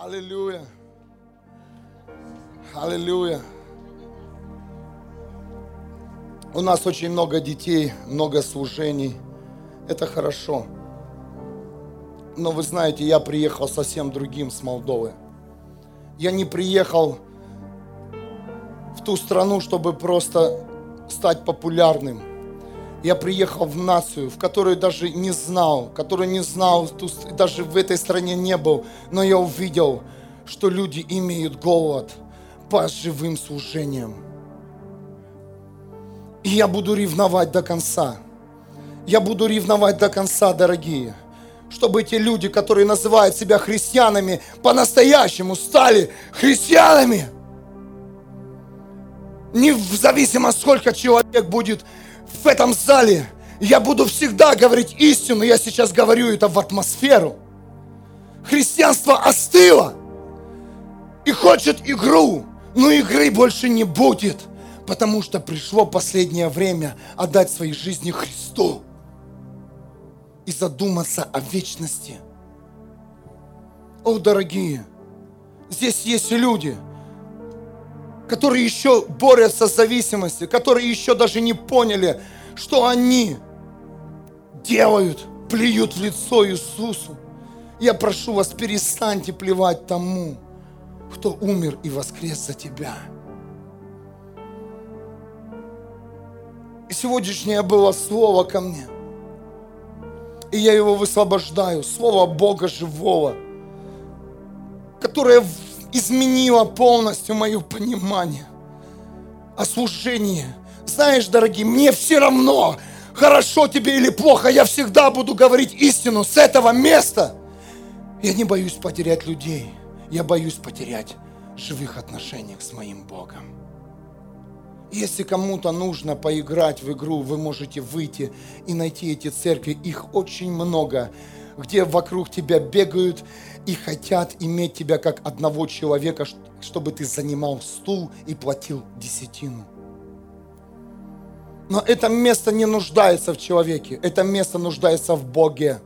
Аллилуйя. Аллилуйя. У нас очень много детей, много служений. Это хорошо. Но вы знаете, я приехал совсем другим с Молдовы. Я не приехал в ту страну, чтобы просто стать популярным. Я приехал в нацию, в которую даже не знал, которую не знал, даже в этой стране не был. Но я увидел, что люди имеют голод по живым служениям. И я буду ревновать до конца. Я буду ревновать до конца, дорогие. Чтобы эти люди, которые называют себя христианами, по-настоящему стали христианами. Не в зависимости, сколько человек будет в этом зале. Я буду всегда говорить истину. Я сейчас говорю это в атмосферу. Христианство остыло и хочет игру, но игры больше не будет потому что пришло последнее время отдать своей жизни Христу и задуматься о вечности. О, дорогие, здесь есть люди, которые еще борются с зависимостью, которые еще даже не поняли, что они делают, плюют в лицо Иисусу. Я прошу вас, перестаньте плевать тому, кто умер и воскрес за тебя. И сегодняшнее было слово ко мне. И я его высвобождаю. Слово Бога живого, которое изменило полностью мое понимание о служении. Знаешь, дорогие, мне все равно, хорошо тебе или плохо, я всегда буду говорить истину с этого места. Я не боюсь потерять людей, я боюсь потерять живых отношениях с моим Богом. Если кому-то нужно поиграть в игру, вы можете выйти и найти эти церкви. Их очень много, где вокруг тебя бегают и хотят иметь тебя как одного человека, чтобы ты занимал стул и платил десятину. Но это место не нуждается в человеке, это место нуждается в Боге.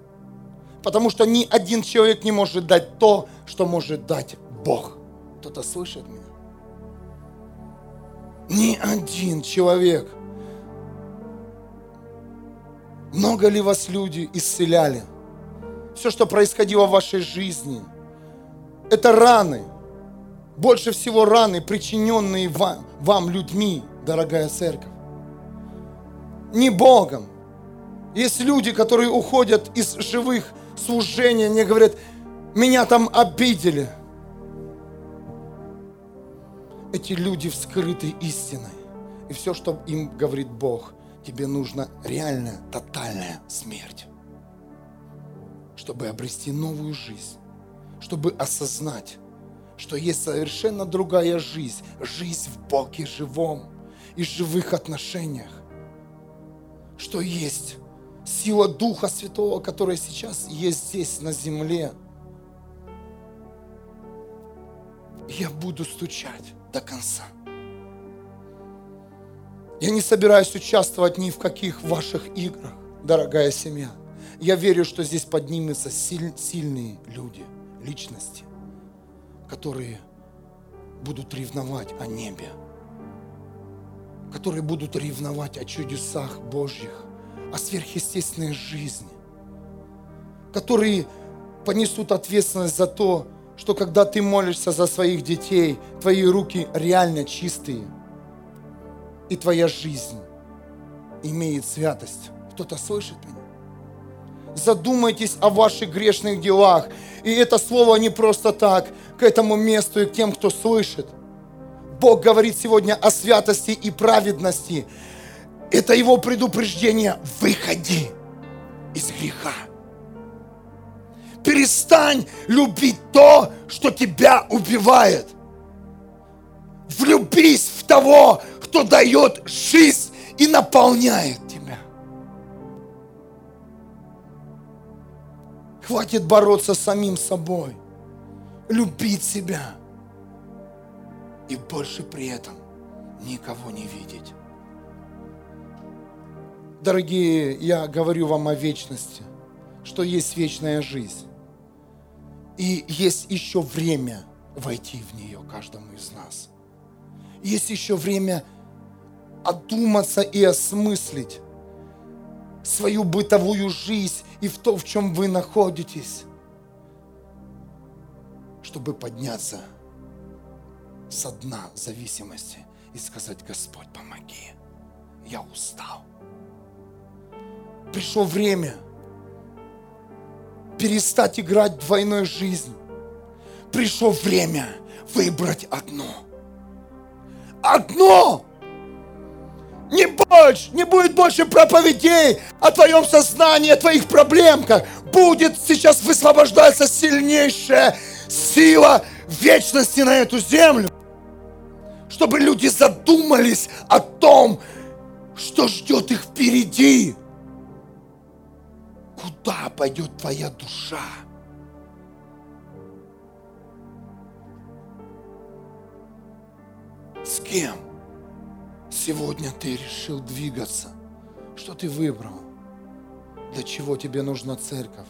Потому что ни один человек не может дать то, что может дать Бог. Кто-то слышит меня? Ни один человек. Много ли вас люди исцеляли? Все, что происходило в вашей жизни, это раны. Больше всего раны, причиненные вам, вам людьми, дорогая церковь. Не Богом. Есть люди, которые уходят из живых служений, они говорят, меня там обидели – эти люди вскрыты истиной. И все, что им говорит Бог, тебе нужна реальная, тотальная смерть, чтобы обрести новую жизнь, чтобы осознать, что есть совершенно другая жизнь, жизнь в Боге живом и живых отношениях, что есть сила Духа Святого, которая сейчас есть здесь на земле. Я буду стучать до конца. Я не собираюсь участвовать ни в каких ваших играх, дорогая семья. Я верю, что здесь поднимутся силь, сильные люди, личности, которые будут ревновать о небе, которые будут ревновать о чудесах Божьих, о сверхъестественной жизни, которые понесут ответственность за то, что когда ты молишься за своих детей, твои руки реально чистые, и твоя жизнь имеет святость. Кто-то слышит меня? Задумайтесь о ваших грешных делах. И это слово не просто так к этому месту и к тем, кто слышит. Бог говорит сегодня о святости и праведности. Это его предупреждение. Выходи из греха. Перестань любить то, что тебя убивает. Влюбись в того, кто дает жизнь и наполняет Хватит бороться с самим собой. Любить себя. И больше при этом никого не видеть. Дорогие, я говорю вам о вечности, что есть вечная жизнь. И есть еще время войти в нее каждому из нас. Есть еще время одуматься и осмыслить свою бытовую жизнь и в то, в чем вы находитесь, чтобы подняться со дна зависимости и сказать, Господь, помоги, я устал. Пришло время перестать играть двойной жизнь. Пришло время выбрать одно. Одно! Не больше, не будет больше проповедей о твоем сознании, о твоих проблемках. Будет сейчас высвобождаться сильнейшая сила вечности на эту землю. Чтобы люди задумались о том, что ждет их впереди. Куда пойдет твоя душа? С кем? Сегодня ты решил двигаться. Что ты выбрал? Для чего тебе нужна церковь?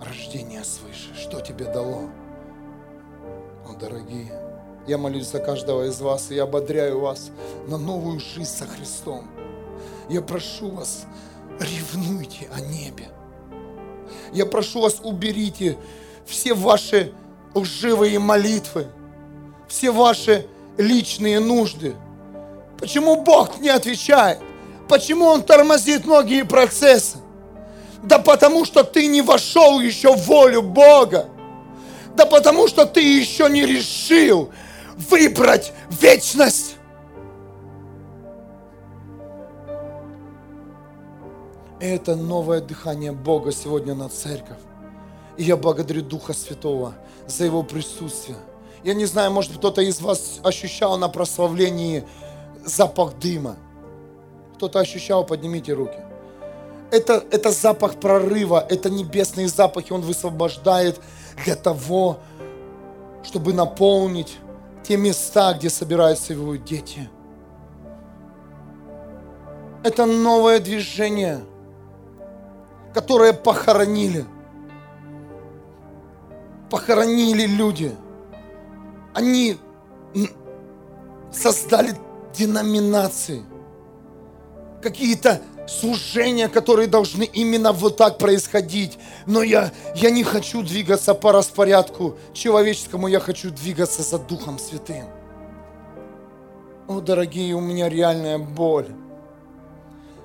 Рождение свыше. Что тебе дало? О, дорогие, я молюсь за каждого из вас, и я ободряю вас на новую жизнь со Христом. Я прошу вас, ревнуйте о небе. Я прошу вас, уберите все ваши лживые молитвы, все ваши личные нужды – Почему Бог не отвечает? Почему Он тормозит многие процессы? Да потому что ты не вошел еще в волю Бога. Да потому что ты еще не решил выбрать вечность. Это новое дыхание Бога сегодня на церковь. И я благодарю Духа Святого за Его присутствие. Я не знаю, может кто-то из вас ощущал на прославлении запах дыма. Кто-то ощущал, поднимите руки. Это, это запах прорыва, это небесные запахи, он высвобождает для того, чтобы наполнить те места, где собираются его дети. Это новое движение, которое похоронили. Похоронили люди. Они создали деноминации, какие-то служения, которые должны именно вот так происходить. Но я, я не хочу двигаться по распорядку человеческому, я хочу двигаться за Духом Святым. О, дорогие, у меня реальная боль.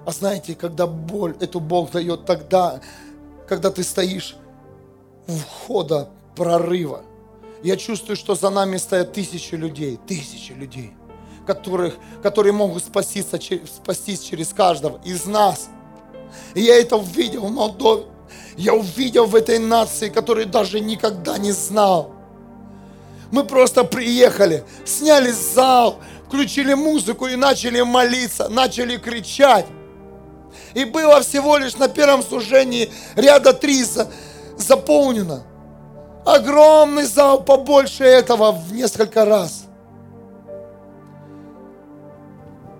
А знаете, когда боль, эту боль дает тогда, когда ты стоишь у входа прорыва. Я чувствую, что за нами стоят тысячи людей, тысячи людей – которых, которые могут спастись, спастись через каждого из нас. И я это увидел в Молдове. Я увидел в этой нации, которую даже никогда не знал. Мы просто приехали, сняли зал, включили музыку и начали молиться, начали кричать. И было всего лишь на первом служении ряда три заполнено. Огромный зал, побольше этого в несколько раз.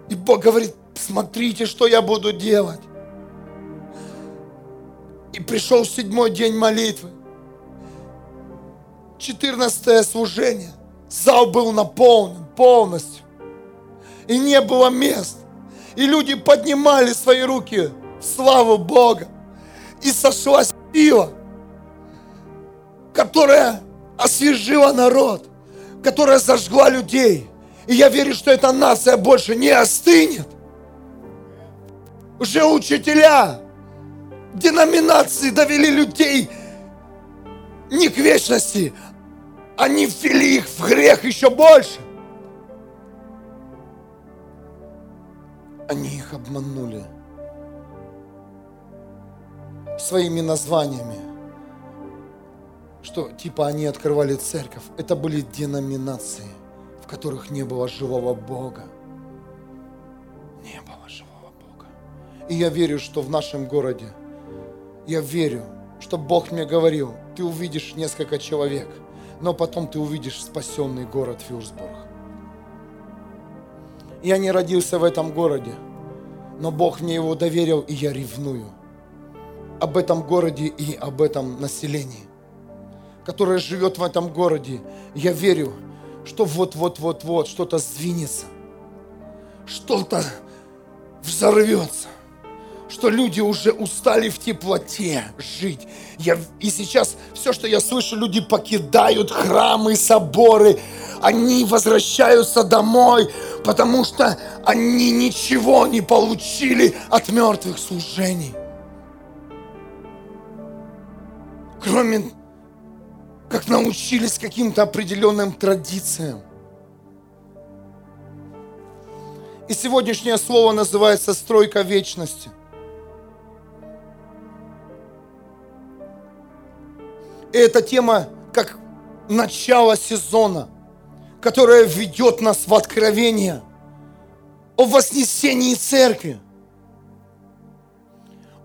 И Бог говорит, смотрите, что я буду делать. И пришел седьмой день молитвы. Четырнадцатое служение. Зал был наполнен полностью. И не было мест. И люди поднимали свои руки в славу Бога. И сошла сила, которая освежила народ, которая зажгла людей – и я верю, что эта нация больше не остынет. Уже учителя деноминации довели людей не к вечности, они ввели их в грех еще больше. Они их обманули своими названиями, что типа они открывали церковь. Это были деноминации которых не было живого Бога. Не было живого Бога. И я верю, что в нашем городе, я верю, что Бог мне говорил, ты увидишь несколько человек, но потом ты увидишь спасенный город Фюрсбург. Я не родился в этом городе, но Бог мне его доверил, и я ревную об этом городе и об этом населении. которая живет в этом городе, я верю, что вот-вот-вот-вот что-то сдвинется, что-то взорвется, что люди уже устали в теплоте жить. Я, и сейчас все, что я слышу, люди покидают храмы, соборы, они возвращаются домой, потому что они ничего не получили от мертвых служений. Кроме как научились каким-то определенным традициям. И сегодняшнее слово называется «стройка вечности». И эта тема как начало сезона, которая ведет нас в откровение о вознесении церкви,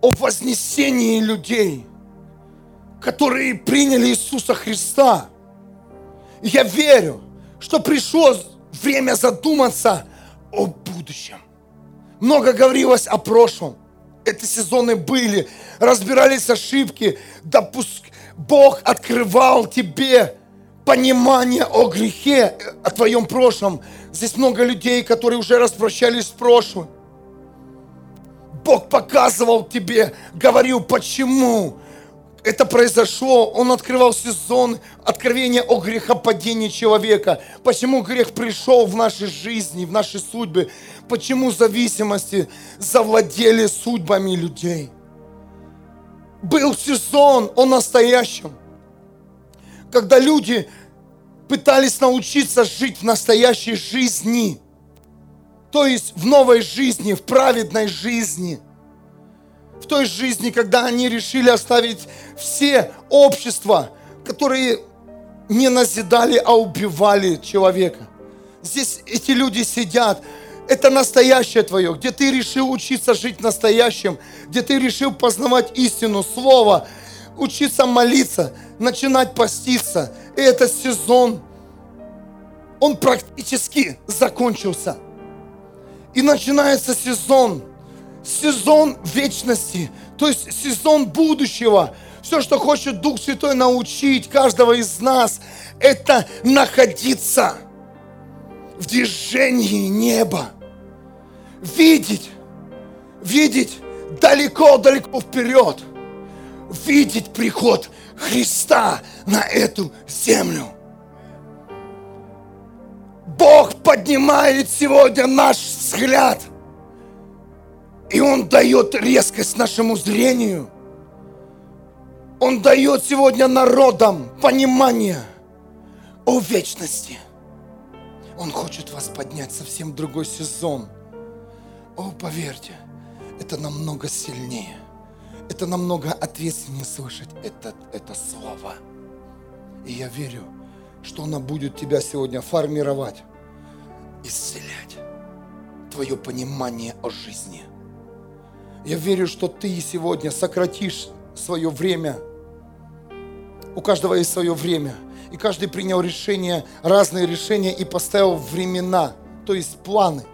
о вознесении людей – которые приняли Иисуса Христа. И я верю, что пришло время задуматься о будущем. Много говорилось о прошлом. Эти сезоны были, разбирались ошибки, допуск... Бог открывал тебе понимание о грехе, о твоем прошлом. Здесь много людей, которые уже распрощались с прошлым. Бог показывал тебе, говорил, почему это произошло, он открывал сезон откровения о грехопадении человека. Почему грех пришел в нашей жизни, в нашей судьбе? Почему зависимости завладели судьбами людей? Был сезон о настоящем, когда люди пытались научиться жить в настоящей жизни, то есть в новой жизни, в праведной жизни – в той жизни, когда они решили оставить все общества, которые не назидали, а убивали человека. Здесь эти люди сидят. Это настоящее твое, где ты решил учиться жить настоящим, где ты решил познавать истину, слово, учиться молиться, начинать поститься. И этот сезон, он практически закончился. И начинается сезон – сезон вечности, то есть сезон будущего. Все, что хочет Дух Святой научить каждого из нас, это находиться в движении неба. Видеть, видеть далеко-далеко вперед. Видеть приход Христа на эту землю. Бог поднимает сегодня наш взгляд – и Он дает резкость нашему зрению. Он дает сегодня народам понимание о вечности. Он хочет вас поднять совсем другой сезон. О, поверьте, это намного сильнее. Это намного ответственнее слышать это, это слово. И я верю, что оно будет тебя сегодня формировать, исцелять твое понимание о жизни – я верю, что ты сегодня сократишь свое время. У каждого есть свое время. И каждый принял решение, разные решения и поставил времена, то есть планы.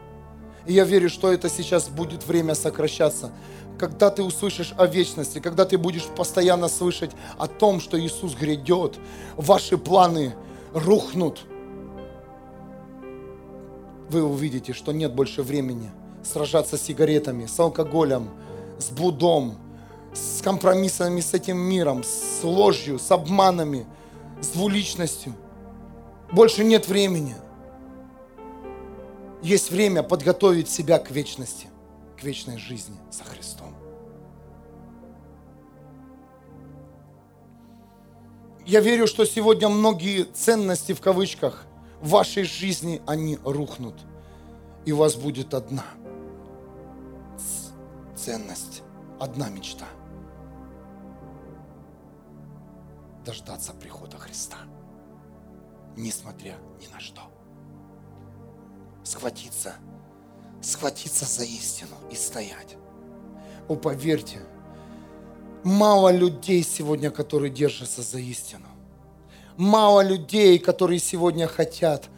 И я верю, что это сейчас будет время сокращаться. Когда ты услышишь о вечности, когда ты будешь постоянно слышать о том, что Иисус грядет, ваши планы рухнут. Вы увидите, что нет больше времени – сражаться с сигаретами, с алкоголем, с блудом, с компромиссами с этим миром, с ложью, с обманами, с двуличностью. Больше нет времени. Есть время подготовить себя к вечности, к вечной жизни со Христом. Я верю, что сегодня многие ценности в кавычках в вашей жизни, они рухнут. И у вас будет одна – ценность, одна мечта. Дождаться прихода Христа, несмотря ни на что. Схватиться, схватиться за истину и стоять. О, поверьте, мало людей сегодня, которые держатся за истину. Мало людей, которые сегодня хотят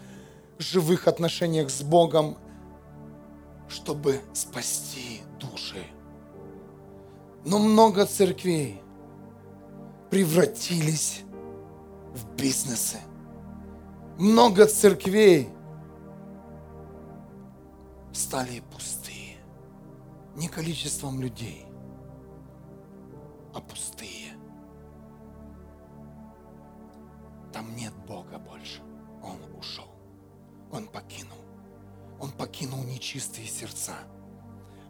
живых отношениях с Богом, чтобы спасти души. Но много церквей превратились в бизнесе. Много церквей стали пустые. Не количеством людей, а пустые. Там нет Бога больше. Он ушел. Он покинул. Он покинул нечистые сердца.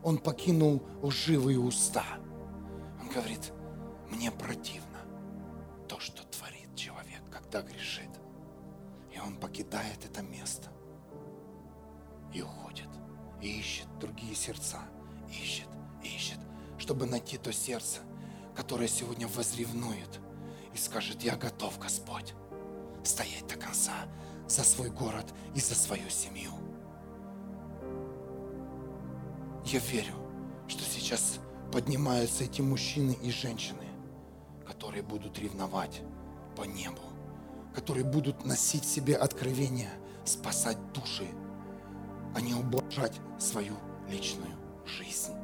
Он покинул лживые уста. Он говорит, мне противно то, что творит человек, когда грешит. И он покидает это место и уходит, и ищет другие сердца, ищет, ищет, чтобы найти то сердце, которое сегодня возревнует и скажет, я готов, Господь, стоять до конца за свой город и за свою семью. Я верю, что сейчас поднимаются эти мужчины и женщины, которые будут ревновать по небу, которые будут носить себе откровения, спасать души, а не ублажать свою личную жизнь.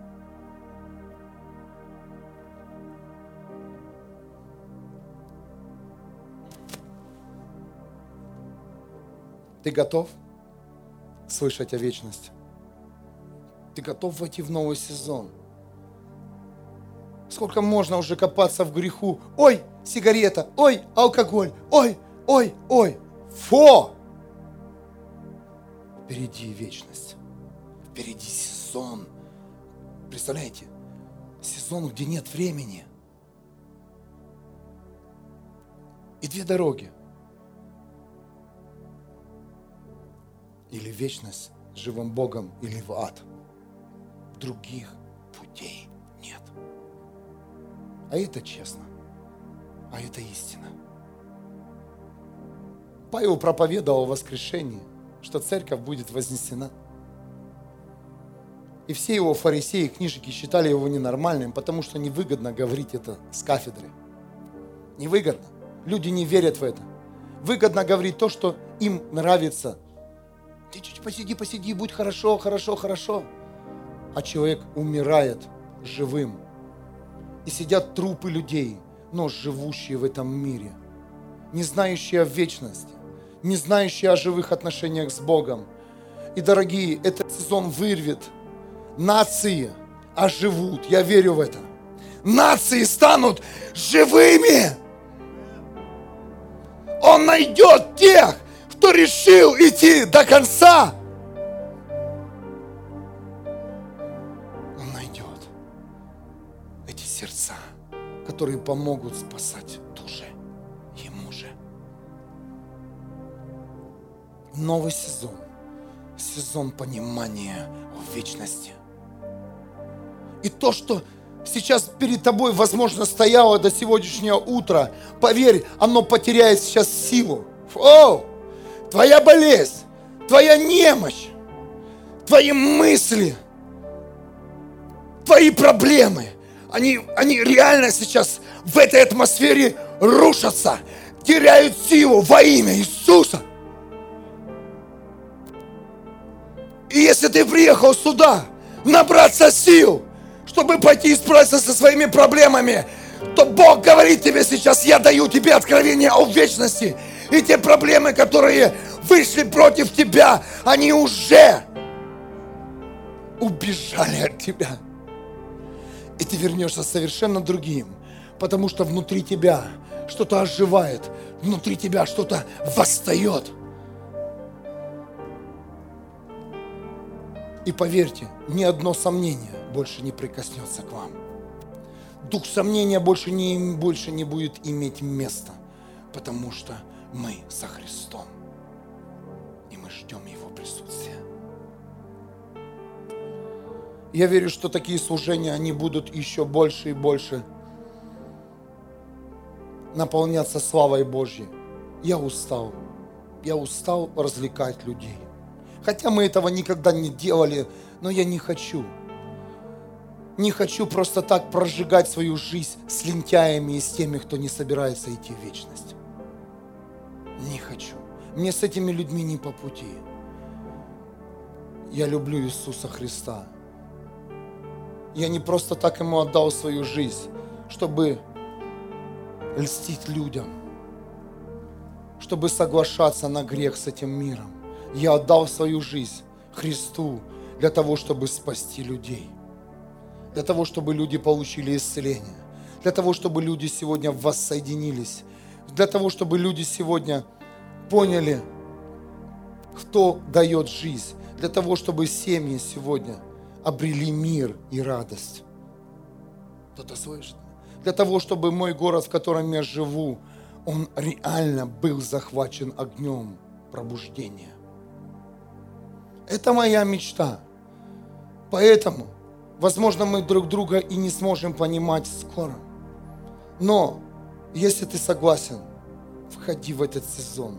Ты готов слышать о вечности? Ты готов войти в новый сезон? Сколько можно уже копаться в греху? Ой, сигарета, ой, алкоголь, ой, ой, ой. Фо! Впереди вечность. Впереди сезон. Представляете? Сезон, где нет времени. И две дороги. Или вечность с живым Богом, или в ад – других путей нет. А это честно, а это истина. Павел проповедовал о воскрешении, что церковь будет вознесена. И все его фарисеи, книжники считали его ненормальным, потому что невыгодно говорить это с кафедры. Невыгодно. Люди не верят в это. Выгодно говорить то, что им нравится. Ты чуть посиди, посиди, будь хорошо, хорошо, хорошо а человек умирает живым. И сидят трупы людей, но живущие в этом мире, не знающие о вечности, не знающие о живых отношениях с Богом. И, дорогие, этот сезон вырвет нации, оживут, я верю в это. Нации станут живыми. Он найдет тех, кто решил идти до конца. Которые помогут спасать души ему же. Новый сезон. Сезон понимания в вечности. И то, что сейчас перед тобой, возможно, стояло до сегодняшнего утра, поверь, оно потеряет сейчас силу. О, твоя болезнь, твоя немощь, твои мысли, твои проблемы – они, они реально сейчас в этой атмосфере рушатся, теряют силу во имя Иисуса. И если ты приехал сюда набраться сил, чтобы пойти и справиться со своими проблемами, то Бог говорит тебе сейчас, я даю тебе откровение о вечности. И те проблемы, которые вышли против тебя, они уже убежали от тебя и ты вернешься совершенно другим, потому что внутри тебя что-то оживает, внутри тебя что-то восстает. И поверьте, ни одно сомнение больше не прикоснется к вам. Дух сомнения больше не, больше не будет иметь места, потому что мы со Христом. И мы ждем Его Я верю, что такие служения, они будут еще больше и больше наполняться славой Божьей. Я устал. Я устал развлекать людей. Хотя мы этого никогда не делали, но я не хочу. Не хочу просто так прожигать свою жизнь с лентяями и с теми, кто не собирается идти в вечность. Не хочу. Мне с этими людьми не по пути. Я люблю Иисуса Христа. Я не просто так ему отдал свою жизнь, чтобы льстить людям. чтобы соглашаться на грех с этим миром. Я отдал свою жизнь Христу для того, чтобы спасти людей. Для того, чтобы люди получили исцеление. Для того, чтобы люди сегодня воссоединились. Для того, чтобы люди сегодня поняли, кто дает жизнь. Для того, чтобы семьи сегодня обрели мир и радость. Кто-то слышит? Для того, чтобы мой город, в котором я живу, он реально был захвачен огнем пробуждения. Это моя мечта. Поэтому, возможно, мы друг друга и не сможем понимать скоро. Но, если ты согласен, входи в этот сезон,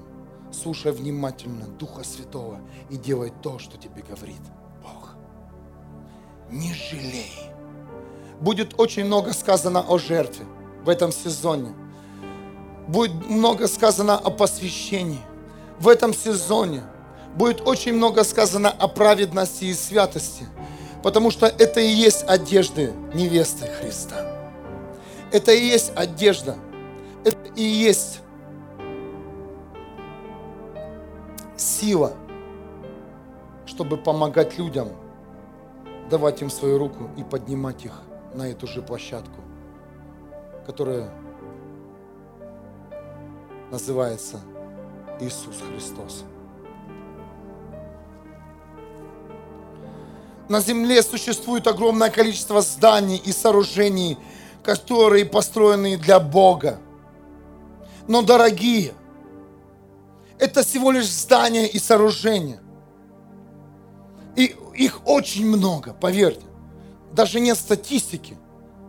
слушай внимательно Духа Святого и делай то, что тебе говорит. Не жалей. Будет очень много сказано о жертве в этом сезоне. Будет много сказано о посвящении. В этом сезоне будет очень много сказано о праведности и святости, потому что это и есть одежды невесты Христа. Это и есть одежда. Это и есть сила, чтобы помогать людям, давать им свою руку и поднимать их на эту же площадку, которая называется Иисус Христос. На земле существует огромное количество зданий и сооружений, которые построены для Бога. Но, дорогие, это всего лишь здания и сооружения. И их очень много, поверьте. Даже нет статистики,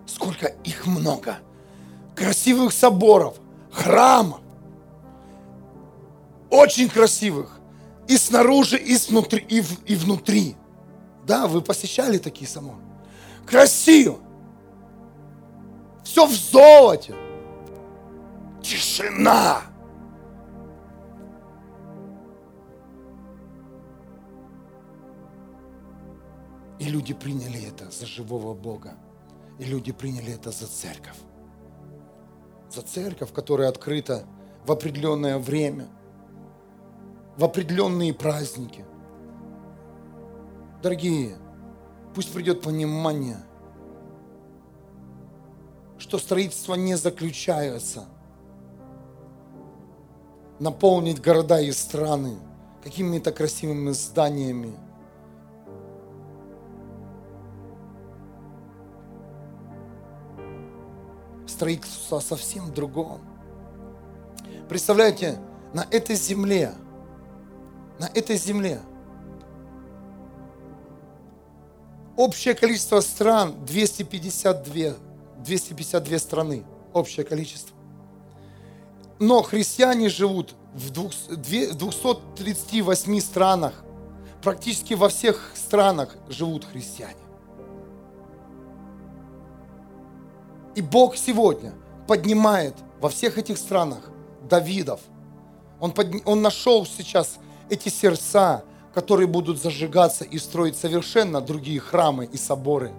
сколько их много. Красивых соборов, храмов. Очень красивых. И снаружи, и, снутри, и, в, и внутри. Да, вы посещали такие самоны. Красиво. Все в золоте. Тишина. И люди приняли это за живого Бога. И люди приняли это за церковь. За церковь, которая открыта в определенное время, в определенные праздники – Дорогие, пусть придет понимание, что строительство не заключается наполнить города и страны какими-то красивыми зданиями. Строительство совсем другом. Представляете, на этой земле, на этой земле – Общее количество стран 252, 252 страны. Общее количество. Но христиане живут в 238 странах. Практически во всех странах живут христиане. И Бог сегодня поднимает во всех этих странах Давидов. Он, под, он нашел сейчас эти сердца, которые будут зажигаться и строить совершенно другие храмы и соборы.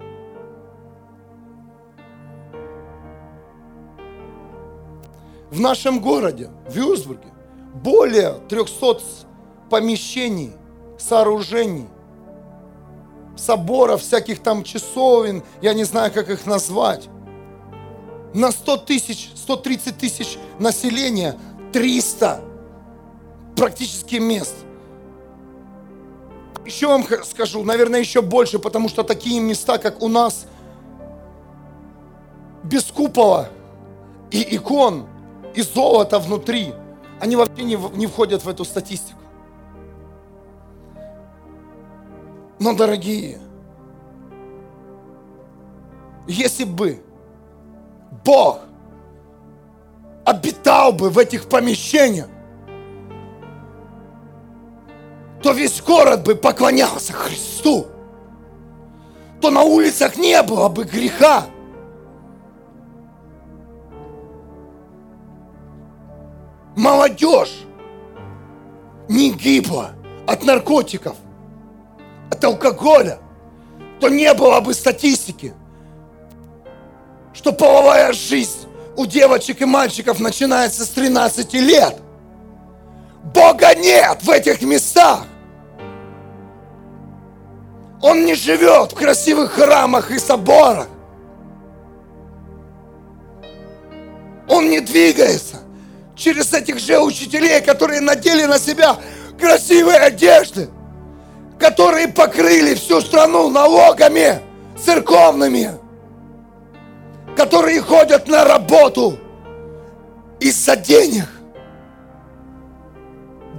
В нашем городе, в Вюрсбурге, более 300 помещений, сооружений, соборов, всяких там часовен, я не знаю, как их назвать. На 100 тысяч, 130 тысяч населения, 300 практически мест – еще вам скажу, наверное, еще больше, потому что такие места, как у нас, без купола и икон, и золота внутри, они вообще не, не входят в эту статистику. Но, дорогие, если бы Бог обитал бы в этих помещениях, то весь город бы поклонялся Христу, то на улицах не было бы греха. Молодежь не гибла от наркотиков, от алкоголя, то не было бы статистики, что половая жизнь у девочек и мальчиков начинается с 13 лет – Бога нет в этих местах. Он не живет в красивых храмах и соборах. Он не двигается через этих же учителей, которые надели на себя красивые одежды, которые покрыли всю страну налогами церковными, которые ходят на работу из-за денег.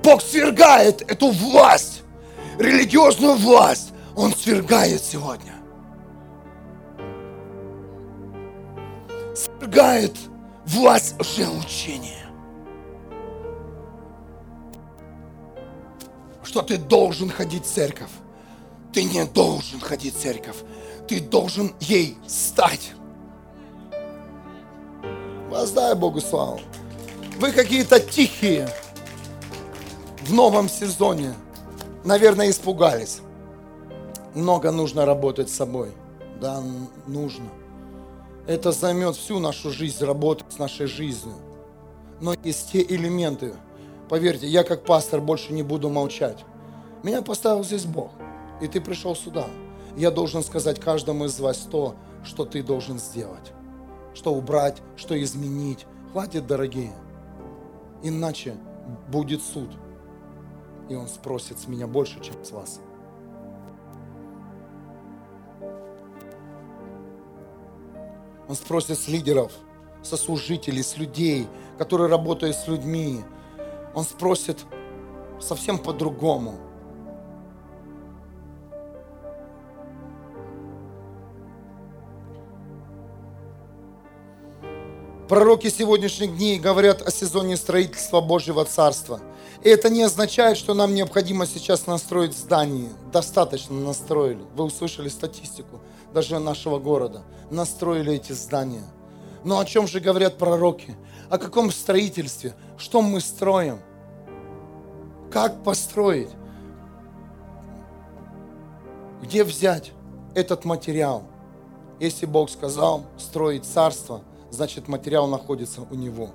Бог свергает эту власть, религиозную власть. Он свергает сегодня. Свергает власть лжеучения. Что ты должен ходить в церковь. Ты не должен ходить в церковь. Ты должен ей стать. Воздай Богу славу. Вы какие-то тихие в новом сезоне. Наверное, испугались. Много нужно работать с собой. Да, нужно. Это займет всю нашу жизнь, работать с нашей жизнью. Но есть те элементы, поверьте, я как пастор больше не буду молчать. Меня поставил здесь Бог, и ты пришел сюда. Я должен сказать каждому из вас то, что ты должен сделать. Что убрать, что изменить. Хватит, дорогие. Иначе будет суд. И он спросит с меня больше, чем с вас. Он спросит с лидеров, со служителей, с людей, которые работают с людьми. Он спросит совсем по-другому. Пророки сегодняшних дней говорят о сезоне строительства Божьего Царства. И это не означает, что нам необходимо сейчас настроить здание. Достаточно настроили. Вы услышали статистику даже нашего города, настроили эти здания. Но о чем же говорят пророки? О каком строительстве? Что мы строим? Как построить? Где взять этот материал? Если Бог сказал строить царство, значит материал находится у Него,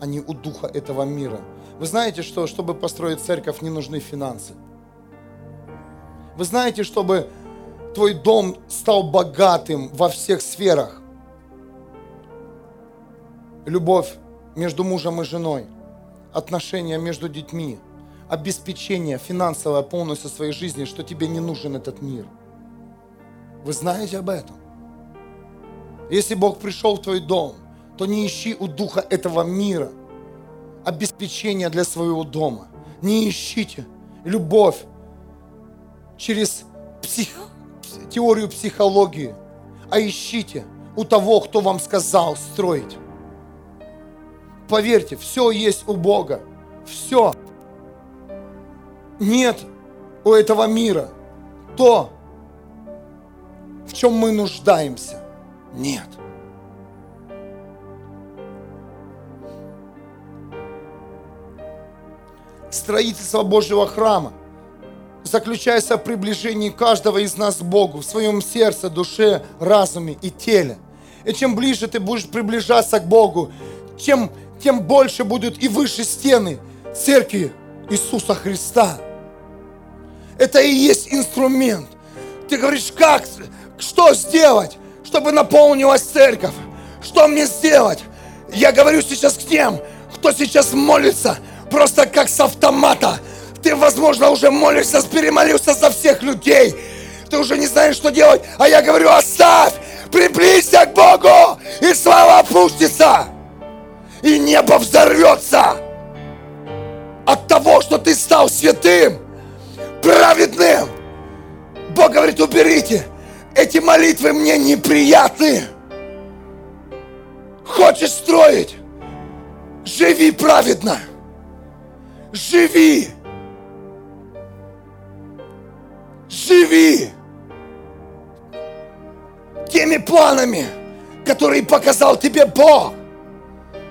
а не у духа этого мира. Вы знаете, что чтобы построить церковь, не нужны финансы. Вы знаете, чтобы твой дом стал богатым во всех сферах. Любовь между мужем и женой, отношения между детьми, обеспечение финансовое полностью своей жизни, что тебе не нужен этот мир. Вы знаете об этом? Если Бог пришел в твой дом, то не ищи у духа этого мира обеспечение для своего дома. Не ищите любовь через псих, теорию психологии, а ищите у того, кто вам сказал строить. Поверьте, все есть у Бога. Все. Нет у этого мира то, в чем мы нуждаемся. Нет. Строительство Божьего храма – заключается в приближении каждого из нас к Богу, в своем сердце, душе, разуме и теле. И чем ближе ты будешь приближаться к Богу, тем, тем больше будут и выше стены церкви Иисуса Христа. Это и есть инструмент. Ты говоришь, как, что сделать, чтобы наполнилась церковь? Что мне сделать? Я говорю сейчас к тем, кто сейчас молится, просто как с автомата – ты, возможно, уже молишься, перемолился за всех людей. Ты уже не знаешь, что делать. А я говорю, оставь, приблизься к Богу, и слава опустится. И небо взорвется от того, что ты стал святым, праведным. Бог говорит, уберите. Эти молитвы мне неприятны. Хочешь строить? Живи праведно. Живи Живи теми планами, которые показал тебе Бог.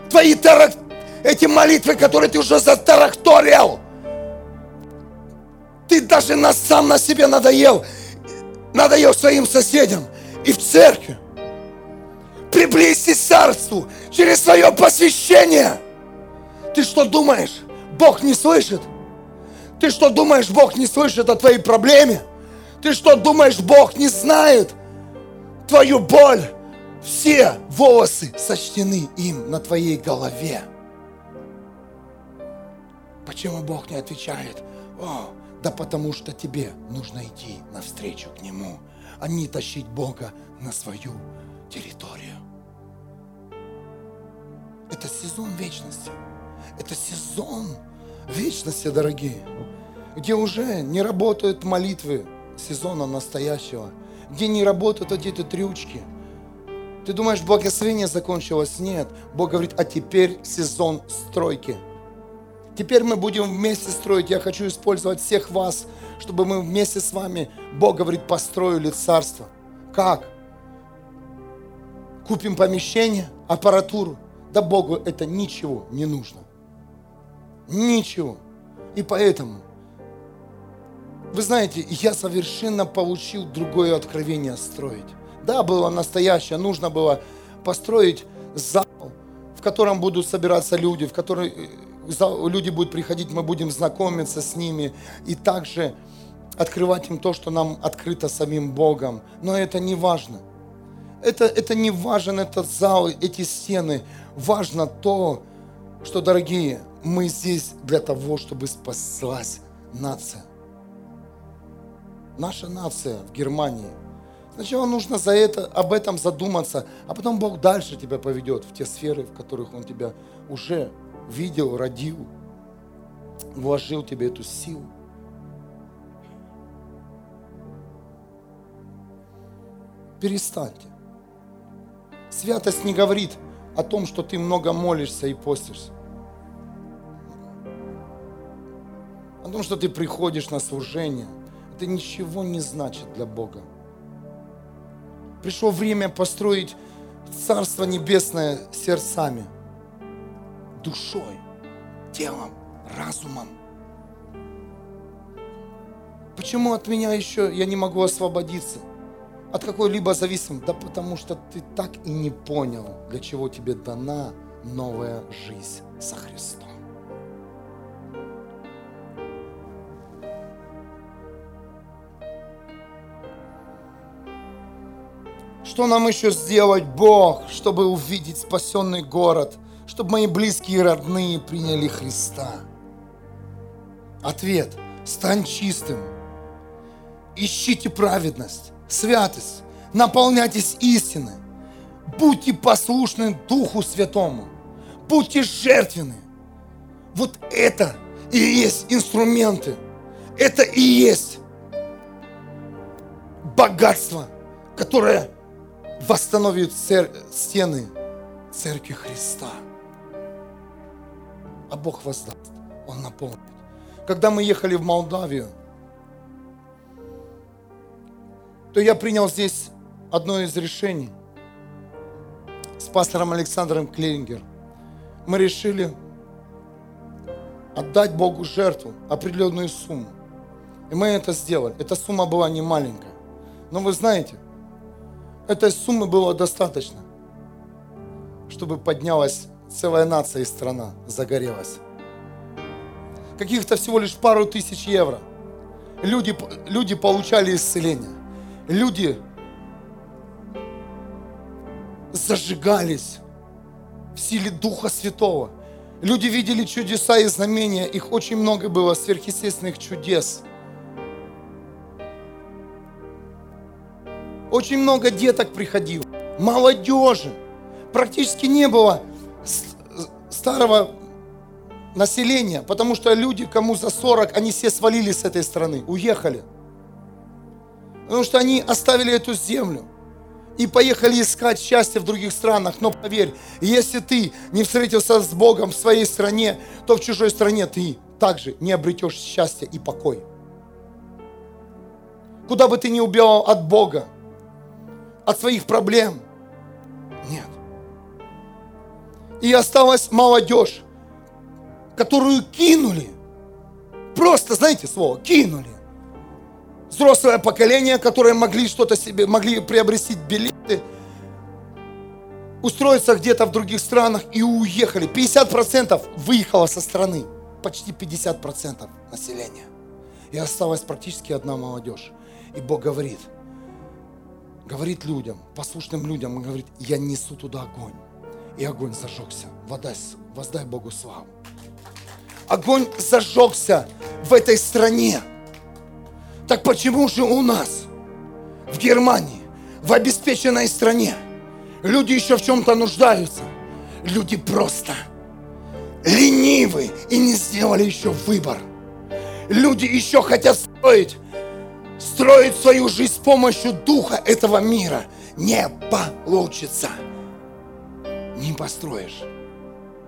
Твои тарак... эти молитвы, которые ты уже затаракторил. Ты даже на, сам на себе надоел. Надоел своим соседям и в церкви. Приблизься к царству через свое посвящение. Ты что думаешь? Бог не слышит? Ты что думаешь, Бог не слышит о твоей проблеме? Ты что думаешь, Бог не знает твою боль? Все волосы сочтены им на твоей голове. Почему Бог не отвечает? О, да потому что тебе нужно идти навстречу к Нему, а не тащить Бога на свою территорию. Это сезон вечности. Это сезон вечности, дорогие, где уже не работают молитвы сезона настоящего, где не работают вот эти трючки. Ты думаешь, благословение закончилось? Нет. Бог говорит, а теперь сезон стройки. Теперь мы будем вместе строить. Я хочу использовать всех вас, чтобы мы вместе с вами, Бог говорит, построили царство. Как? Купим помещение, аппаратуру. Да Богу это ничего не нужно. Ничего. И поэтому, вы знаете, я совершенно получил другое откровение строить. Да, было настоящее, нужно было построить зал, в котором будут собираться люди, в который э, люди будут приходить, мы будем знакомиться с ними и также открывать им то, что нам открыто самим Богом. Но это не важно. Это, это не важен этот зал, эти стены. Важно то, что, дорогие, мы здесь для того, чтобы спаслась нация. Наша нация в Германии. Сначала нужно за это, об этом задуматься, а потом Бог дальше тебя поведет в те сферы, в которых Он тебя уже видел, родил, вложил тебе эту силу. Перестаньте. Святость не говорит о том, что ты много молишься и постишься. о том, что ты приходишь на служение, это ничего не значит для Бога. Пришло время построить Царство Небесное сердцами, душой, телом, разумом. Почему от меня еще я не могу освободиться? От какой-либо зависимости? Да потому что ты так и не понял, для чего тебе дана новая жизнь со Христом. Что нам еще сделать, Бог, чтобы увидеть спасенный город, чтобы мои близкие и родные приняли Христа? Ответ. Стань чистым. Ищите праведность, святость. Наполняйтесь истиной. Будьте послушны Духу Святому. Будьте жертвенны. Вот это и есть инструменты. Это и есть богатство, которое восстановит цер... стены Церкви Христа. А Бог воздаст, Он наполнит. Когда мы ехали в Молдавию, то я принял здесь одно из решений с пастором Александром Клингер. Мы решили отдать Богу жертву, определенную сумму. И мы это сделали. Эта сумма была не маленькая. Но вы знаете, Этой суммы было достаточно, чтобы поднялась целая нация и страна, загорелась. Каких-то всего лишь пару тысяч евро. Люди, люди получали исцеление. Люди зажигались в силе Духа Святого. Люди видели чудеса и знамения. Их очень много было, сверхъестественных чудес – Очень много деток приходило, молодежи. Практически не было старого населения, потому что люди, кому за 40, они все свалились с этой страны, уехали. Потому что они оставили эту землю и поехали искать счастье в других странах. Но поверь, если ты не встретился с Богом в своей стране, то в чужой стране ты также не обретешь счастья и покой. Куда бы ты ни убивал от Бога, от своих проблем. Нет. И осталась молодежь, которую кинули. Просто, знаете слово, кинули. Взрослое поколение, которое могли что-то себе, могли приобрести билеты, устроиться где-то в других странах и уехали. 50% выехало со страны. почти 50% населения. И осталась практически одна молодежь. И Бог говорит, говорит людям, послушным людям, и говорит, я несу туда огонь. И огонь зажегся. Воздай, воздай Богу славу. Огонь зажегся в этой стране. Так почему же у нас, в Германии, в обеспеченной стране, люди еще в чем-то нуждаются? Люди просто ленивы и не сделали еще выбор. Люди еще хотят строить, строить свою жизнь с помощью духа этого мира. Не получится. Не построишь.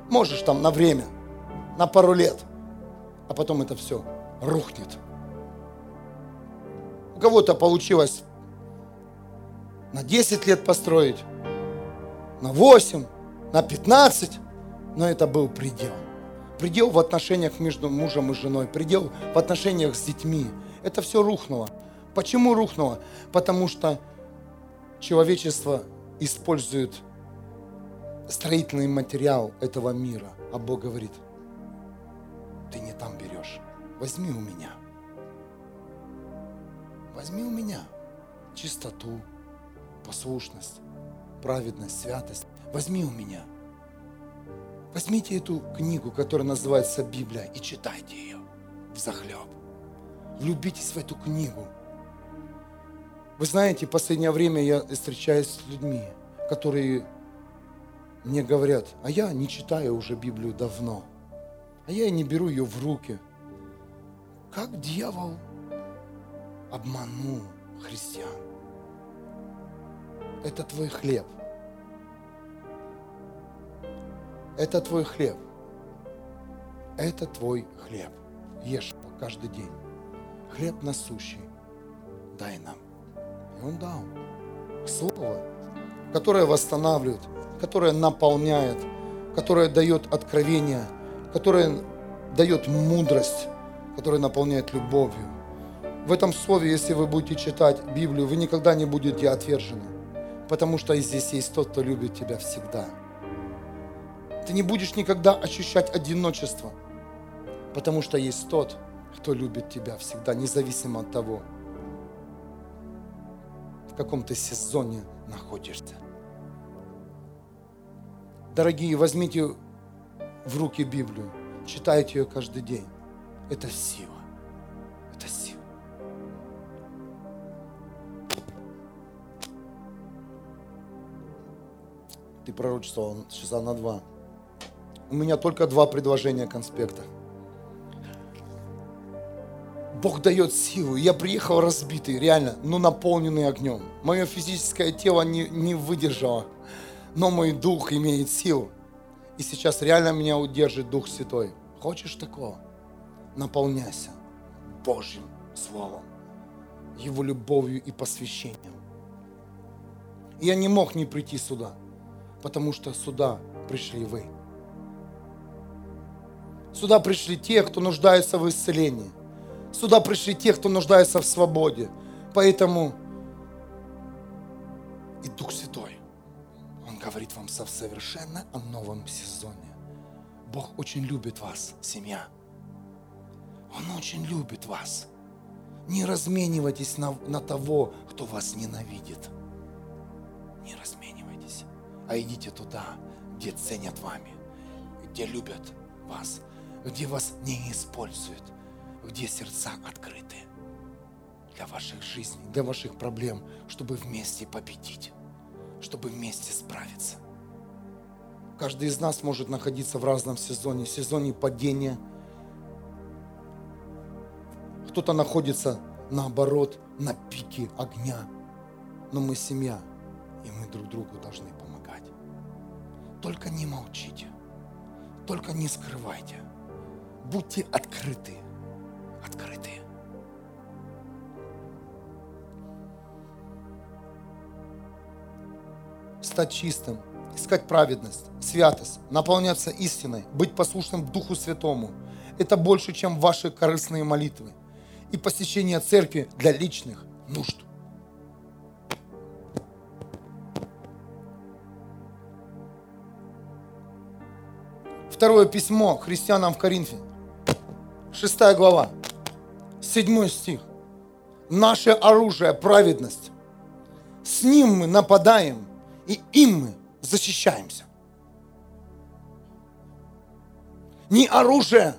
Можешь там на время, на пару лет, а потом это все рухнет. У кого-то получилось на 10 лет построить, на 8, на 15, но это был предел. Предел в отношениях между мужем и женой, предел в отношениях с детьми. Это все рухнуло. Почему рухнуло? Потому что человечество использует строительный материал этого мира. А Бог говорит, ты не там берешь. Возьми у меня. Возьми у меня чистоту, послушность, праведность, святость. Возьми у меня. Возьмите эту книгу, которая называется Библия, и читайте ее в захлеб. Влюбитесь в эту книгу. Вы знаете, в последнее время я встречаюсь с людьми, которые мне говорят, а я не читаю уже Библию давно, а я и не беру ее в руки. Как дьявол обманул христиан. Это твой хлеб. Это твой хлеб. Это твой хлеб. Ешь его каждый день. Хлеб насущий. Дай нам. И он дал. Слово, которое восстанавливает, которое наполняет, которое дает откровение, которое дает мудрость, которое наполняет любовью. В этом слове, если вы будете читать Библию, вы никогда не будете отвержены, потому что здесь есть тот, кто любит тебя всегда. Ты не будешь никогда ощущать одиночество, потому что есть тот, кто любит тебя всегда, независимо от того, в каком ты сезоне находишься. Дорогие, возьмите в руки Библию, читайте ее каждый день. Это сила. Это сила. Ты пророчествовал часа на два. У меня только два предложения конспекта. Бог дает силу. Я приехал разбитый, реально, но наполненный огнем. Мое физическое тело не, не выдержало но мой дух имеет силу. И сейчас реально меня удержит Дух Святой. Хочешь такого? Наполняйся Божьим Словом, Его любовью и посвящением. Я не мог не прийти сюда, потому что сюда пришли вы. Сюда пришли те, кто нуждается в исцелении. Сюда пришли те, кто нуждается в свободе. Поэтому и Дух Святой говорит вам со совершенно о новом сезоне. Бог очень любит вас, семья. Он очень любит вас. Не разменивайтесь на, на того, кто вас ненавидит. Не разменивайтесь, а идите туда, где ценят вами, где любят вас, где вас не используют, где сердца открыты для ваших жизней, для ваших проблем, чтобы вместе победить чтобы вместе справиться. Каждый из нас может находиться в разном сезоне, сезоне падения. Кто-то находится наоборот на пике огня. Но мы семья, и мы друг другу должны помогать. Только не молчите, только не скрывайте. Будьте открыты, открытые. Стать чистым, искать праведность, святость, наполняться истиной, быть послушным Духу Святому. Это больше, чем ваши корыстные молитвы и посещение церкви для личных нужд. Второе письмо христианам в Коринфе. 6 глава, 7 стих. Наше оружие – праведность. С ним мы нападаем, и им мы защищаемся. Не оружие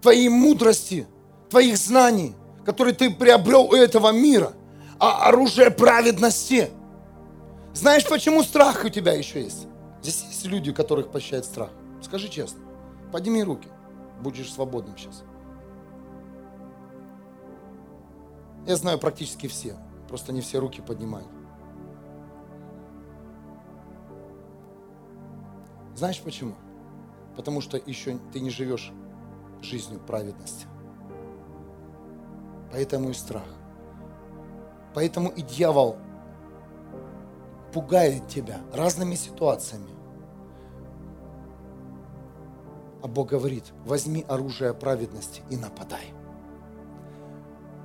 твоей мудрости, твоих знаний, которые ты приобрел у этого мира, а оружие праведности. Знаешь, почему страх у тебя еще есть? Здесь есть люди, которых пощает страх. Скажи честно. Подними руки. Будешь свободным сейчас. Я знаю практически все. Просто не все руки поднимают. Знаешь почему? Потому что еще ты не живешь жизнью праведности. Поэтому и страх. Поэтому и дьявол пугает тебя разными ситуациями. А Бог говорит, возьми оружие праведности и нападай.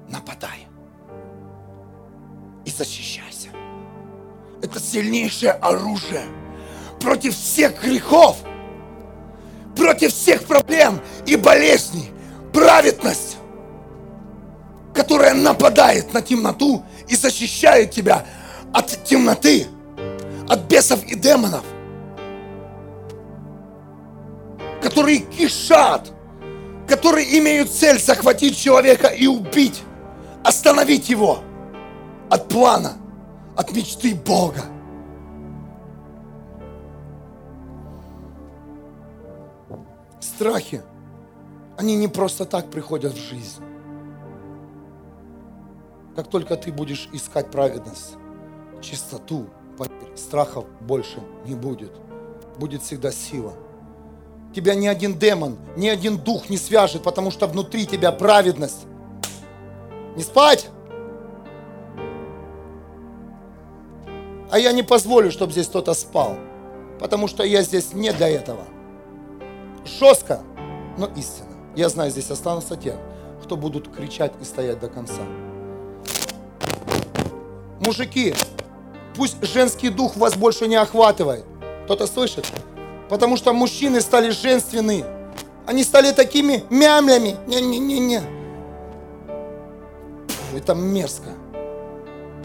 Нападай. И защищайся. Это сильнейшее оружие против всех грехов, против всех проблем и болезней. Праведность, которая нападает на темноту и защищает тебя от темноты, от бесов и демонов, которые кишат, которые имеют цель захватить человека и убить, остановить его от плана, от мечты Бога. Страхи, они не просто так приходят в жизнь. Как только ты будешь искать праведность, чистоту, страхов больше не будет. Будет всегда сила. Тебя ни один демон, ни один дух не свяжет, потому что внутри тебя праведность. Не спать! А я не позволю, чтобы здесь кто-то спал, потому что я здесь не для этого. Жестко, но истинно. Я знаю, здесь останутся те, кто будут кричать и стоять до конца. Мужики, пусть женский дух вас больше не охватывает. Кто-то слышит? Потому что мужчины стали женственны. Они стали такими мямлями. Не-не-не-не. Это мерзко.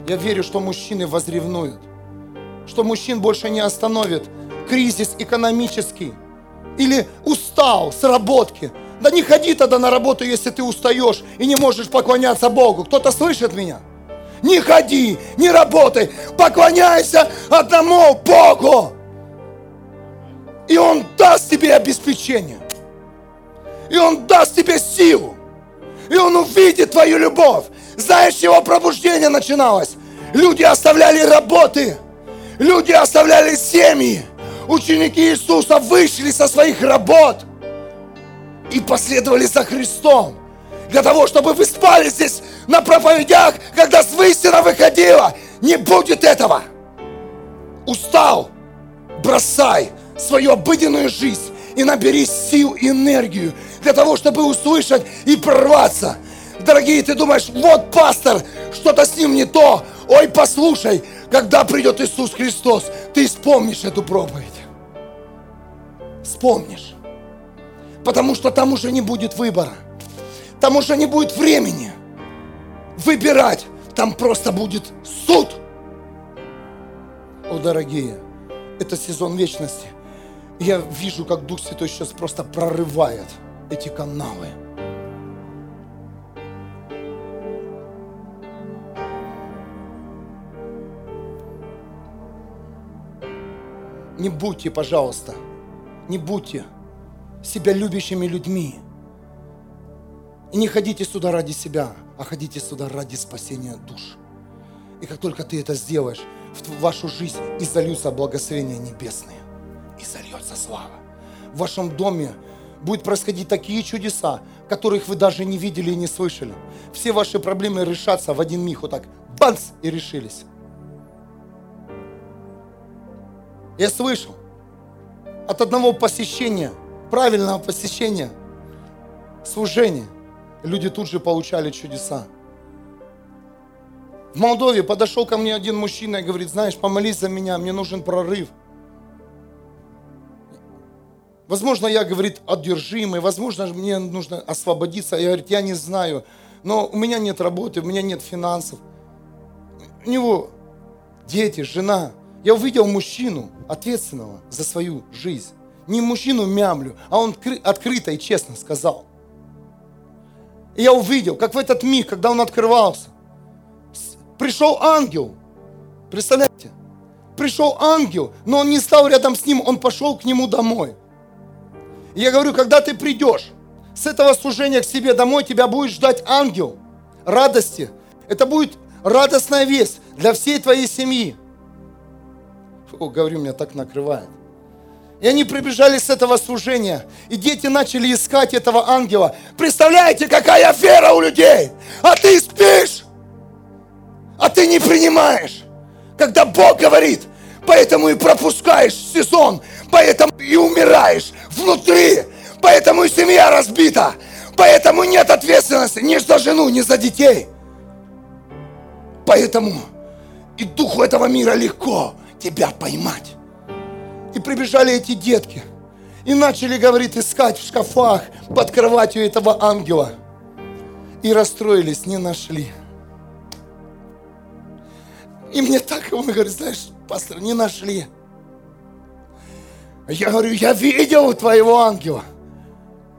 Я верю, что мужчины возревнуют. Что мужчин больше не остановит кризис экономический. Или устал с работки. Да не ходи тогда на работу, если ты устаешь и не можешь поклоняться Богу. Кто-то слышит меня? Не ходи, не работай, поклоняйся одному Богу. И Он даст тебе обеспечение. И Он даст тебе силу. И Он увидит твою любовь. Знаешь, чего пробуждение начиналось? Люди оставляли работы. Люди оставляли семьи. Ученики Иисуса вышли со своих работ и последовали за Христом. Для того, чтобы вы спали здесь на проповедях, когда с истина выходила. Не будет этого. Устал? Бросай свою обыденную жизнь и набери сил и энергию для того, чтобы услышать и прорваться. Дорогие, ты думаешь, вот пастор, что-то с ним не то. Ой, послушай, когда придет Иисус Христос, ты вспомнишь эту проповедь. Вспомнишь. Потому что там уже не будет выбора. Там уже не будет времени выбирать. Там просто будет суд. О, дорогие, это сезон вечности. Я вижу, как Дух Святой сейчас просто прорывает эти каналы. Не будьте, пожалуйста, не будьте себя любящими людьми. И не ходите сюда ради себя, а ходите сюда ради спасения душ. И как только ты это сделаешь, в вашу жизнь изольются благословения небесные и зальется слава. В вашем доме будут происходить такие чудеса, которых вы даже не видели и не слышали. Все ваши проблемы решатся в один миг, вот так, бац, и решились. Я слышал от одного посещения, правильного посещения, служения, люди тут же получали чудеса. В Молдове подошел ко мне один мужчина и говорит, знаешь, помолись за меня, мне нужен прорыв – Возможно, я, говорит, одержимый, возможно, мне нужно освободиться. Я говорю, я не знаю, но у меня нет работы, у меня нет финансов. У него дети, жена. Я увидел мужчину, ответственного за свою жизнь. Не мужчину мямлю, а он открыто и честно сказал. И я увидел, как в этот миг, когда он открывался, пришел ангел. Представляете? Пришел ангел, но он не стал рядом с ним, он пошел к нему домой. И я говорю, когда ты придешь с этого служения к себе домой, тебя будет ждать ангел радости. Это будет радостная весть для всей твоей семьи. Фу, говорю, меня так накрывает. И они прибежали с этого служения. И дети начали искать этого ангела. Представляете, какая вера у людей. А ты спишь. А ты не принимаешь. Когда Бог говорит, поэтому и пропускаешь сезон, поэтому и умираешь внутри, поэтому и семья разбита, поэтому нет ответственности ни за жену, ни за детей. Поэтому и духу этого мира легко тебя поймать. И прибежали эти детки. И начали, говорит, искать в шкафах под кроватью этого ангела. И расстроились, не нашли. И мне так, он говорит, знаешь, пастор, не нашли. Я говорю, я видел твоего ангела.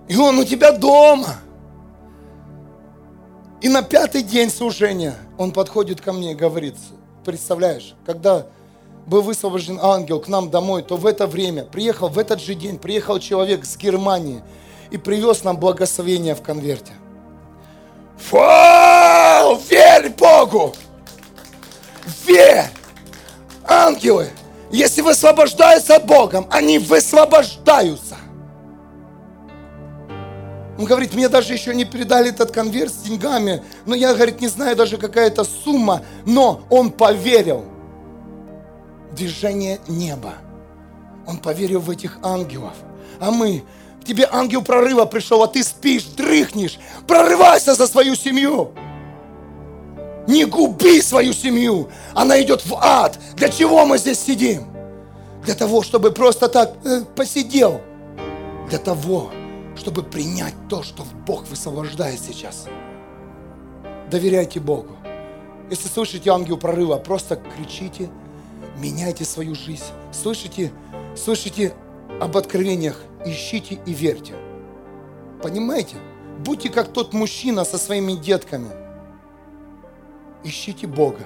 И он у тебя дома. И на пятый день служения он подходит ко мне и говорит, представляешь, когда был высвобожден ангел к нам домой, то в это время, приехал в этот же день, приехал человек с Германии и привез нам благословение в конверте. Фу, верь Богу! Верь! Ангелы, если высвобождаются Богом, они высвобождаются. Он говорит, мне даже еще не передали этот конверт с деньгами, но я, говорит, не знаю даже какая это сумма, но он поверил движение неба. Он поверил в этих ангелов. А мы, тебе ангел прорыва пришел, а ты спишь, дрыхнешь. Прорывайся за свою семью. Не губи свою семью. Она идет в ад. Для чего мы здесь сидим? Для того, чтобы просто так э, посидел. Для того, чтобы принять то, что Бог высвобождает сейчас. Доверяйте Богу. Если слышите ангел прорыва, просто кричите – меняйте свою жизнь. Слышите, слышите об откровениях, ищите и верьте. Понимаете? Будьте как тот мужчина со своими детками. Ищите Бога.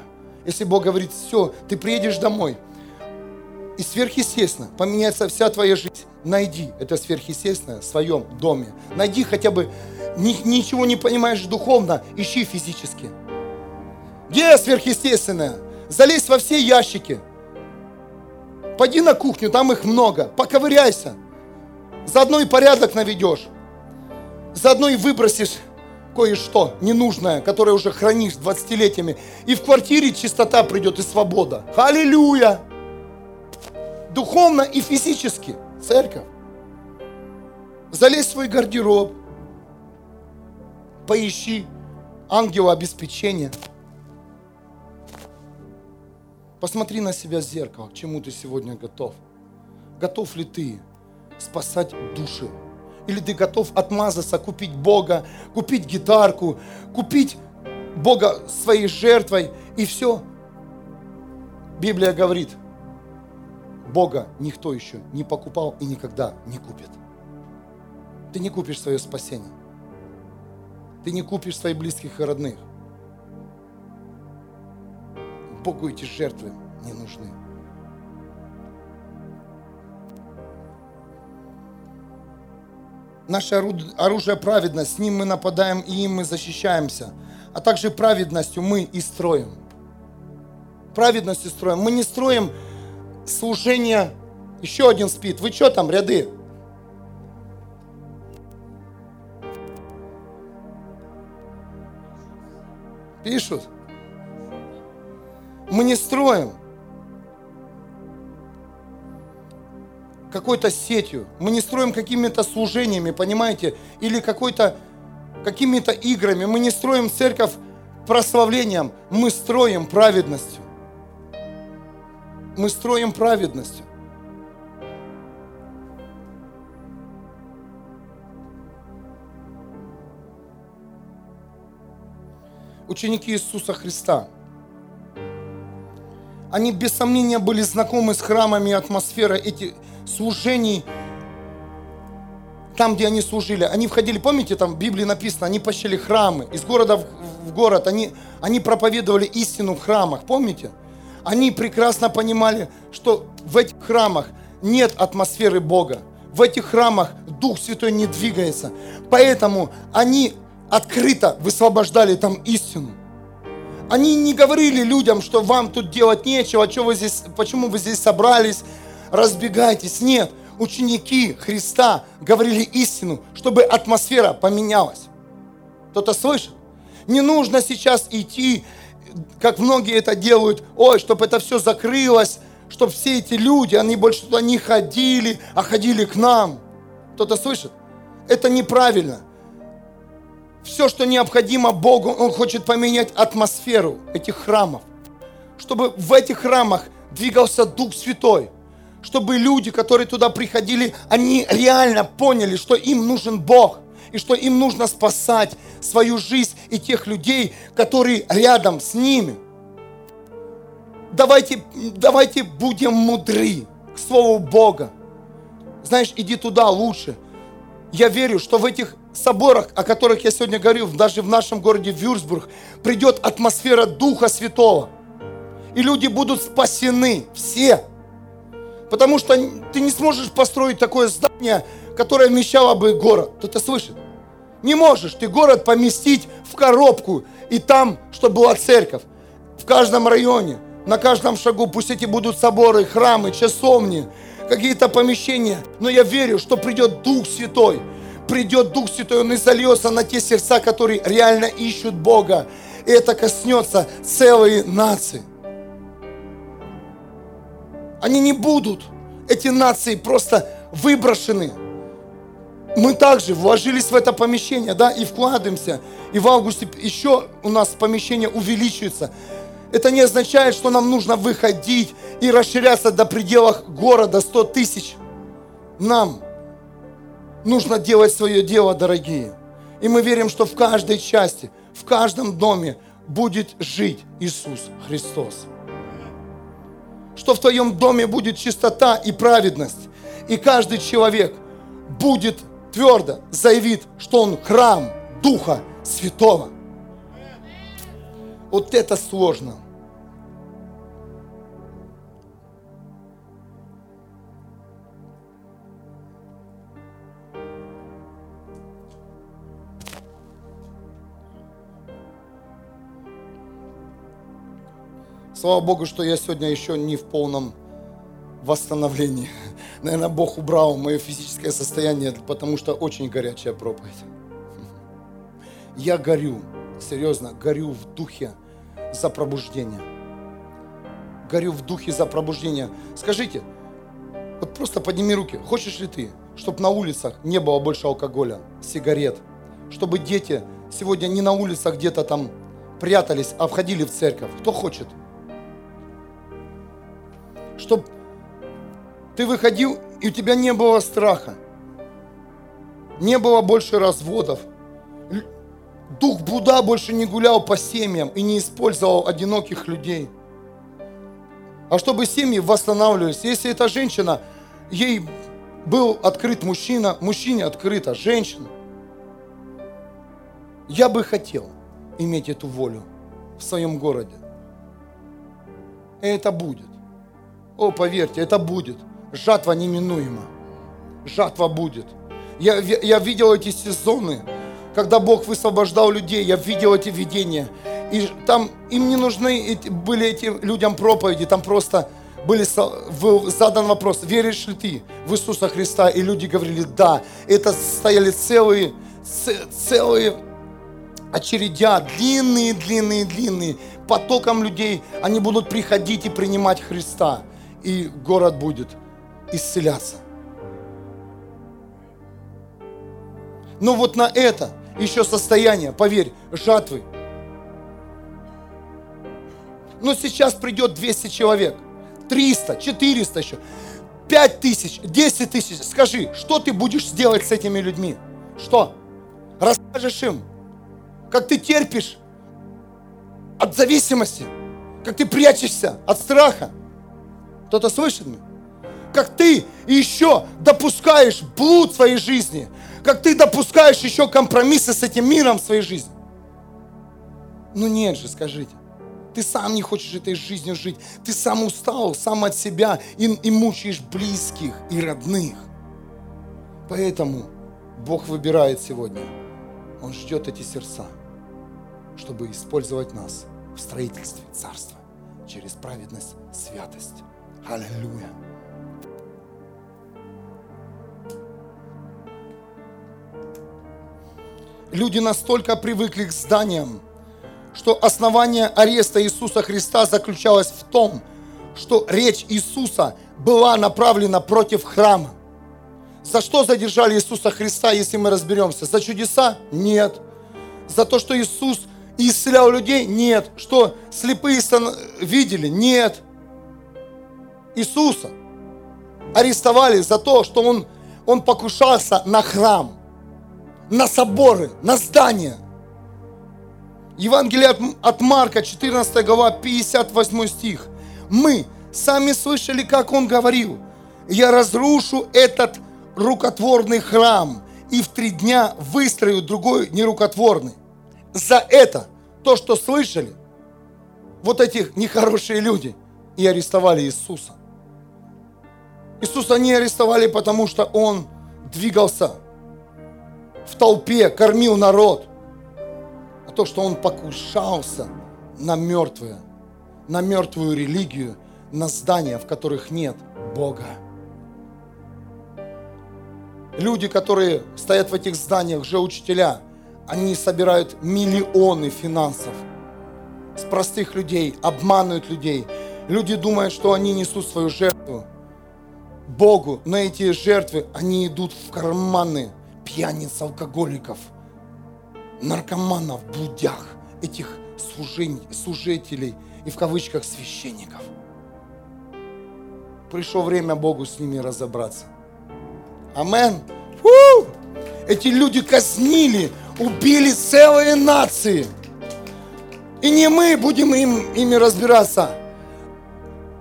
Если Бог говорит, все, ты приедешь домой, и сверхъестественно поменяется вся твоя жизнь, найди это сверхъестественное в своем доме. Найди хотя бы, ни, ничего не понимаешь духовно, ищи физически. Где сверхъестественное? Залезь во все ящики, Пойди на кухню, там их много. Поковыряйся. Заодно и порядок наведешь. Заодно и выбросишь кое-что ненужное, которое уже хранишь 20-летиями. И в квартире чистота придет и свобода. Аллилуйя! Духовно и физически. Церковь. Залезь в свой гардероб. Поищи ангела обеспечения. Посмотри на себя в зеркало, к чему ты сегодня готов. Готов ли ты спасать души? Или ты готов отмазаться, купить Бога, купить гитарку, купить Бога своей жертвой и все? Библия говорит, Бога никто еще не покупал и никогда не купит. Ты не купишь свое спасение. Ты не купишь своих близких и родных. Богу эти жертвы не нужны. Наше оружие праведность, с ним мы нападаем и им мы защищаемся. А также праведностью мы и строим. Праведностью строим. Мы не строим служение. Еще один спит. Вы что там, ряды? Пишут мы не строим какой-то сетью, мы не строим какими-то служениями, понимаете, или какой-то какими-то играми, мы не строим церковь прославлением, мы строим праведностью. Мы строим праведностью. Ученики Иисуса Христа – они без сомнения были знакомы с храмами, атмосферой этих служений, там, где они служили. Они входили, помните, там в Библии написано, они пощали храмы из города в город, они, они проповедовали истину в храмах, помните? Они прекрасно понимали, что в этих храмах нет атмосферы Бога. В этих храмах Дух Святой не двигается. Поэтому они открыто высвобождали там истину. Они не говорили людям, что вам тут делать нечего, что вы здесь, почему вы здесь собрались, разбегайтесь. Нет, ученики Христа говорили истину, чтобы атмосфера поменялась. Кто-то слышит? Не нужно сейчас идти, как многие это делают, ой, чтобы это все закрылось, чтобы все эти люди, они больше туда не ходили, а ходили к нам. Кто-то слышит? Это неправильно. Все, что необходимо Богу, Он хочет поменять атмосферу этих храмов. Чтобы в этих храмах двигался Дух Святой. Чтобы люди, которые туда приходили, они реально поняли, что им нужен Бог. И что им нужно спасать свою жизнь и тех людей, которые рядом с ними. Давайте, давайте будем мудры к Слову Бога. Знаешь, иди туда лучше. Я верю, что в этих соборах, о которых я сегодня говорил, даже в нашем городе Вюрсбург, придет атмосфера Духа Святого. И люди будут спасены, все. Потому что ты не сможешь построить такое здание, которое вмещало бы город. Кто-то слышит? Не можешь ты город поместить в коробку и там, чтобы была церковь. В каждом районе, на каждом шагу, пусть эти будут соборы, храмы, часовни, какие-то помещения. Но я верю, что придет Дух Святой, придет Дух Святой, Он и зальется на те сердца, которые реально ищут Бога. И это коснется целой нации. Они не будут, эти нации, просто выброшены. Мы также вложились в это помещение, да, и вкладываемся. И в августе еще у нас помещение увеличивается. Это не означает, что нам нужно выходить и расширяться до пределов города 100 тысяч. Нам нужно делать свое дело, дорогие. И мы верим, что в каждой части, в каждом доме будет жить Иисус Христос. Что в твоем доме будет чистота и праведность. И каждый человек будет твердо заявит, что он храм Духа Святого. Вот это сложно. Слава Богу, что я сегодня еще не в полном восстановлении. Наверное, Бог убрал мое физическое состояние, потому что очень горячая проповедь. Я горю, серьезно, горю в духе за пробуждение. Горю в духе за пробуждение. Скажите, вот просто подними руки. Хочешь ли ты, чтобы на улицах не было больше алкоголя, сигарет? Чтобы дети сегодня не на улицах где-то там прятались, а входили в церковь? Кто хочет? Чтобы ты выходил, и у тебя не было страха. Не было больше разводов. Дух Буда больше не гулял по семьям и не использовал одиноких людей. А чтобы семьи восстанавливались. Если эта женщина, ей был открыт мужчина, мужчине открыта женщина. Я бы хотел иметь эту волю в своем городе. И это будет. О, поверьте, это будет. Жатва неминуема. Жатва будет. Я, я видел эти сезоны, когда Бог высвобождал людей, я видел эти видения. И там им не нужны были этим людям проповеди, там просто были задан вопрос, веришь ли ты в Иисуса Христа? И люди говорили, да. Это стояли целые, целые очередя, длинные, длинные, длинные, потоком людей, они будут приходить и принимать Христа и город будет исцеляться. Но вот на это еще состояние, поверь, жатвы. Но сейчас придет 200 человек, 300, 400 еще, 5 тысяч, 10 тысяч. Скажи, что ты будешь сделать с этими людьми? Что? Расскажешь им, как ты терпишь от зависимости, как ты прячешься от страха. Кто-то слышит меня? Как ты еще допускаешь блуд в своей жизни, как ты допускаешь еще компромиссы с этим миром в своей жизни. Ну нет же, скажите. Ты сам не хочешь этой жизнью жить. Ты сам устал, сам от себя и, и мучаешь близких и родных. Поэтому Бог выбирает сегодня. Он ждет эти сердца, чтобы использовать нас в строительстве Царства через праведность, святость. Аллилуйя. Люди настолько привыкли к зданиям, что основание ареста Иисуса Христа заключалось в том, что речь Иисуса была направлена против храма. За что задержали Иисуса Христа, если мы разберемся? За чудеса? Нет. За то, что Иисус исцелял людей? Нет. Что слепые видели? Нет. Иисуса арестовали за то, что Он, он покушался на храм, на соборы, на здания – Евангелие от Марка, 14 глава, 58 стих. Мы сами слышали, как он говорил, я разрушу этот рукотворный храм и в три дня выстрою другой нерукотворный. За это, то, что слышали, вот эти нехорошие люди и арестовали Иисуса. Иисуса не арестовали, потому что Он двигался в толпе, кормил народ а то, что он покушался на мертвое, на мертвую религию, на здания, в которых нет Бога. Люди, которые стоят в этих зданиях, же учителя, они собирают миллионы финансов с простых людей, обманывают людей. Люди думают, что они несут свою жертву Богу, но эти жертвы, они идут в карманы пьяниц, алкоголиков – наркоманов, блудях, этих служителей и в кавычках священников. Пришло время Богу с ними разобраться. Амен. Фу! Эти люди казнили, убили целые нации. И не мы будем им, ими разбираться.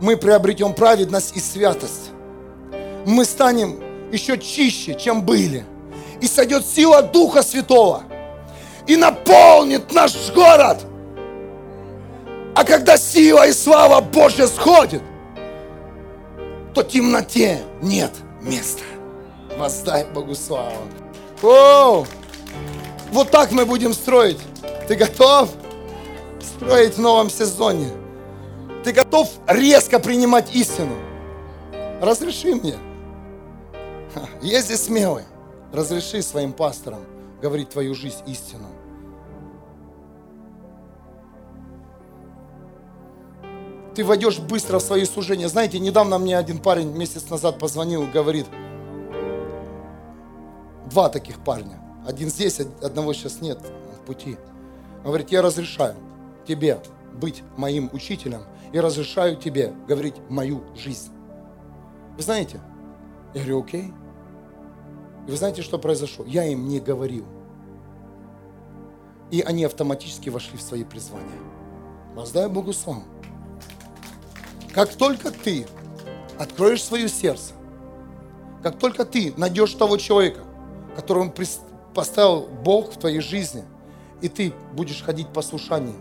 Мы приобретем праведность и святость. Мы станем еще чище, чем были. И сойдет сила Духа Святого – и наполнит наш город. А когда сила и слава Божья сходит, то темноте нет места. Воздай Богу славу. О, вот так мы будем строить. Ты готов строить в новом сезоне? Ты готов резко принимать истину? Разреши мне. Если смелый, разреши своим пасторам говорить твою жизнь истину. ты войдешь быстро в свои служения. Знаете, недавно мне один парень месяц назад позвонил и говорит, два таких парня, один здесь, одного сейчас нет в пути. говорит, я разрешаю тебе быть моим учителем и разрешаю тебе говорить мою жизнь. Вы знаете? Я говорю, окей. И вы знаете, что произошло? Я им не говорил. И они автоматически вошли в свои призвания. Воздай Богу славу. Как только ты откроешь свое сердце, как только ты найдешь того человека, которого поставил Бог в твоей жизни, и ты будешь ходить по слушанию,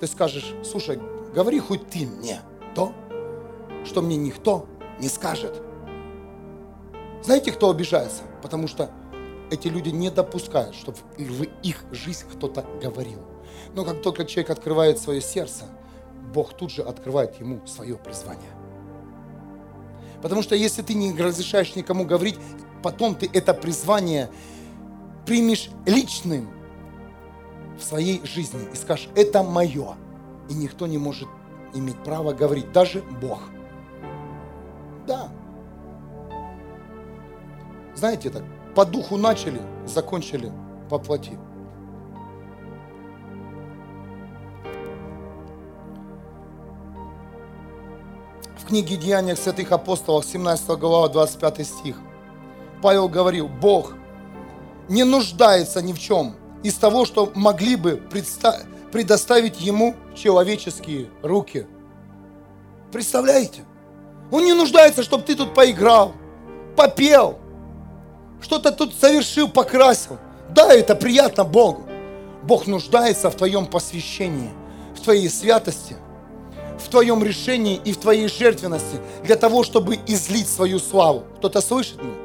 ты скажешь, слушай, говори хоть ты мне то, что мне никто не скажет. Знаете, кто обижается? Потому что эти люди не допускают, чтобы в их жизнь кто-то говорил. Но как только человек открывает свое сердце – Бог тут же открывает ему свое призвание. Потому что если ты не разрешаешь никому говорить, потом ты это призвание примешь личным в своей жизни и скажешь, это мое. И никто не может иметь права говорить, даже Бог. Да. Знаете так, по духу начали, закончили по плоти. в книге Деяния святых апостолов, 17 глава, 25 стих. Павел говорил, Бог не нуждается ни в чем из того, что могли бы предоставить ему человеческие руки. Представляете? Он не нуждается, чтобы ты тут поиграл, попел, что-то тут совершил, покрасил. Да, это приятно Богу. Бог нуждается в твоем посвящении, в твоей святости, в твоем решении и в твоей жертвенности для того, чтобы излить свою славу. Кто-то слышит меня?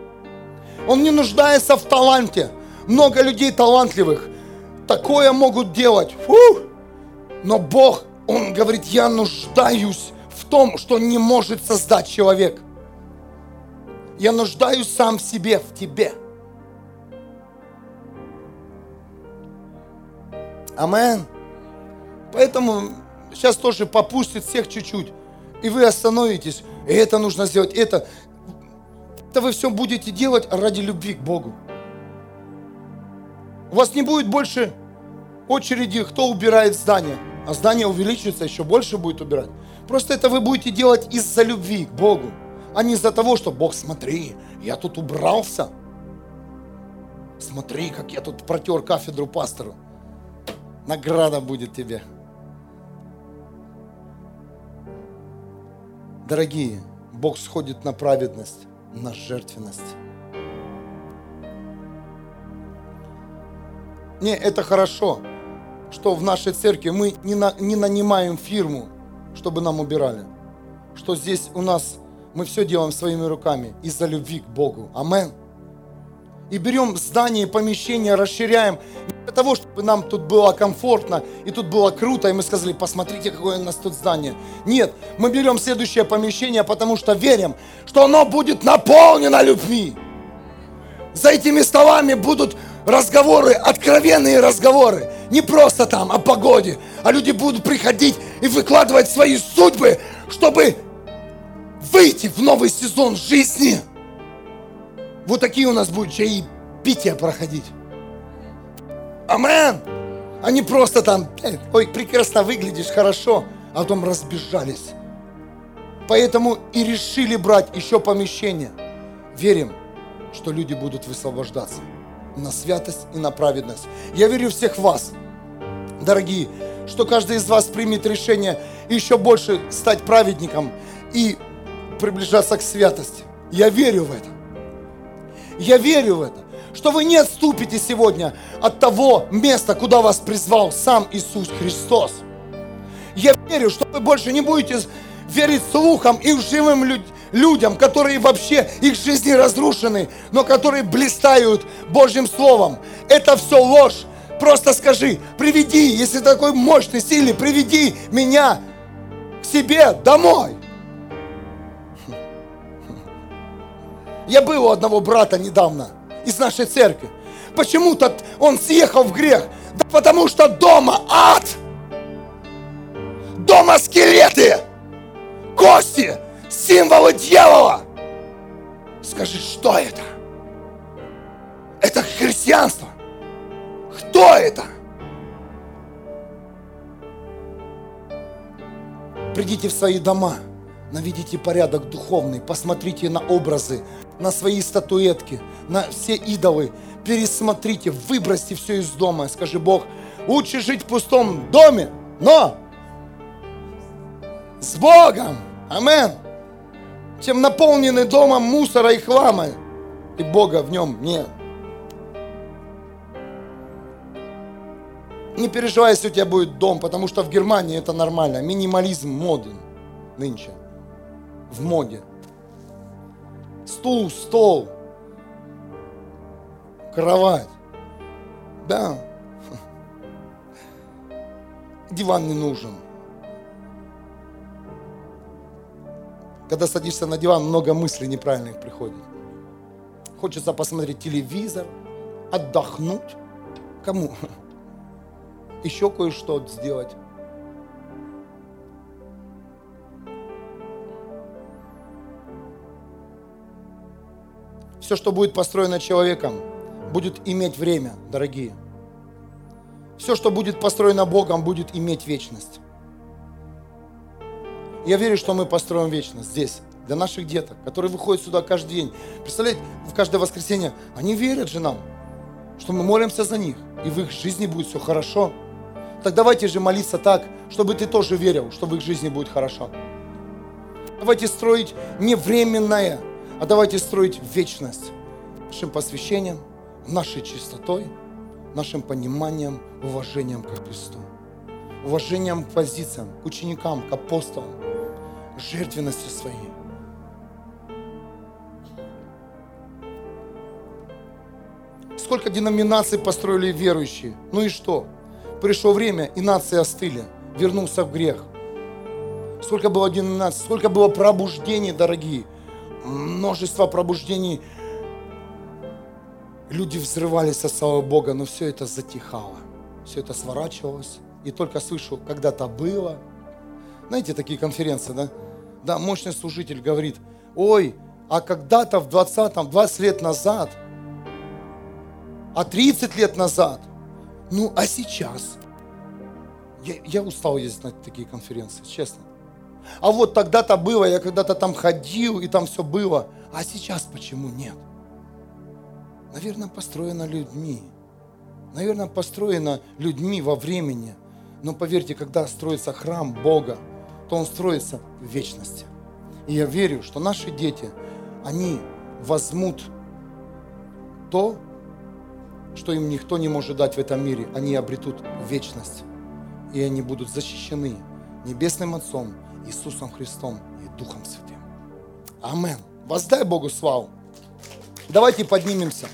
Он не нуждается в таланте. Много людей талантливых такое могут делать. Фу! Но Бог, Он говорит, я нуждаюсь в том, что не может создать человек. Я нуждаюсь сам в себе, в тебе. Амен. Поэтому сейчас тоже попустит всех чуть-чуть. И вы остановитесь. И это нужно сделать, это. Это вы все будете делать ради любви к Богу. У вас не будет больше очереди, кто убирает здание. А здание увеличится, еще больше будет убирать. Просто это вы будете делать из-за любви к Богу, а не из-за того, что Бог, смотри, я тут убрался. Смотри, как я тут протер кафедру пастору. Награда будет тебе. Дорогие, Бог сходит на праведность, на жертвенность. Не, это хорошо, что в нашей церкви мы не, на, не нанимаем фирму, чтобы нам убирали. Что здесь у нас мы все делаем своими руками из-за любви к Богу. Амен. И берем здание, помещение, расширяем для того, чтобы нам тут было комфортно и тут было круто, и мы сказали, посмотрите, какое у нас тут здание. Нет, мы берем следующее помещение, потому что верим, что оно будет наполнено любви. За этими столами будут разговоры, откровенные разговоры. Не просто там о погоде, а люди будут приходить и выкладывать свои судьбы, чтобы выйти в новый сезон жизни. Вот такие у нас будут чаепития проходить. Амен. Они просто там, ой, прекрасно выглядишь, хорошо, а потом разбежались. Поэтому и решили брать еще помещение. Верим, что люди будут высвобождаться на святость и на праведность. Я верю всех вас, дорогие, что каждый из вас примет решение еще больше стать праведником и приближаться к святости. Я верю в это. Я верю в это, что вы не отступите сегодня от того места, куда вас призвал сам Иисус Христос. Я верю, что вы больше не будете верить слухам и живым людям, которые вообще их жизни разрушены, но которые блистают Божьим Словом. Это все ложь. Просто скажи, приведи, если такой мощный, сильный, приведи меня к себе домой. Я был у одного брата недавно из нашей церкви. Почему-то он съехал в грех. Да потому что дома ад. Дома скелеты, кости, символы дьявола. Скажи, что это? Это христианство. Кто это? Придите в свои дома, наведите порядок духовный, посмотрите на образы, на свои статуэтки, на все идолы, пересмотрите, выбросьте все из дома. Скажи, Бог, лучше жить в пустом доме, но с Богом. Аминь чем наполненный домом мусора и хлама, и Бога в нем нет. Не переживай, если у тебя будет дом, потому что в Германии это нормально. Минимализм моден нынче. В моде. Стул, стол, кровать. Да. Диван не нужен. Когда садишься на диван, много мыслей неправильных приходит. Хочется посмотреть телевизор, отдохнуть. Кому? Еще кое-что сделать. Все, что будет построено человеком, будет иметь время, дорогие. Все, что будет построено Богом, будет иметь вечность. Я верю, что мы построим вечность здесь, для наших деток, которые выходят сюда каждый день. Представляете, в каждое воскресенье они верят же нам, что мы молимся за них, и в их жизни будет все хорошо. Так давайте же молиться так, чтобы ты тоже верил, что в их жизни будет хорошо. Давайте строить не временное, а давайте строить вечность нашим посвящением, нашей чистотой, нашим пониманием, уважением к Христу, уважением к позициям, к ученикам, к апостолам, жертвенностью своей. Сколько деноминаций построили верующие? Ну и что? Пришло время, и нации остыли. Вернулся в грех. Сколько было деноминаций, сколько было пробуждений, дорогие. Множество пробуждений. Люди взрывались от славы Бога, но все это затихало. Все это сворачивалось. И только слышу, когда-то было. Знаете, такие конференции, да? Да, мощный служитель говорит, ой, а когда-то в 20-м, 20 лет назад – а 30 лет назад. Ну, а сейчас? Я, я устал ездить на такие конференции, честно. А вот тогда-то было, я когда-то там ходил, и там все было. А сейчас почему нет? Наверное, построено людьми. Наверное, построено людьми во времени. Но поверьте, когда строится храм Бога, то он строится в вечности. И я верю, что наши дети, они возьмут то, что им никто не может дать в этом мире, они обретут вечность. И они будут защищены Небесным Отцом, Иисусом Христом и Духом Святым. Амен. Воздай Богу славу. Давайте поднимемся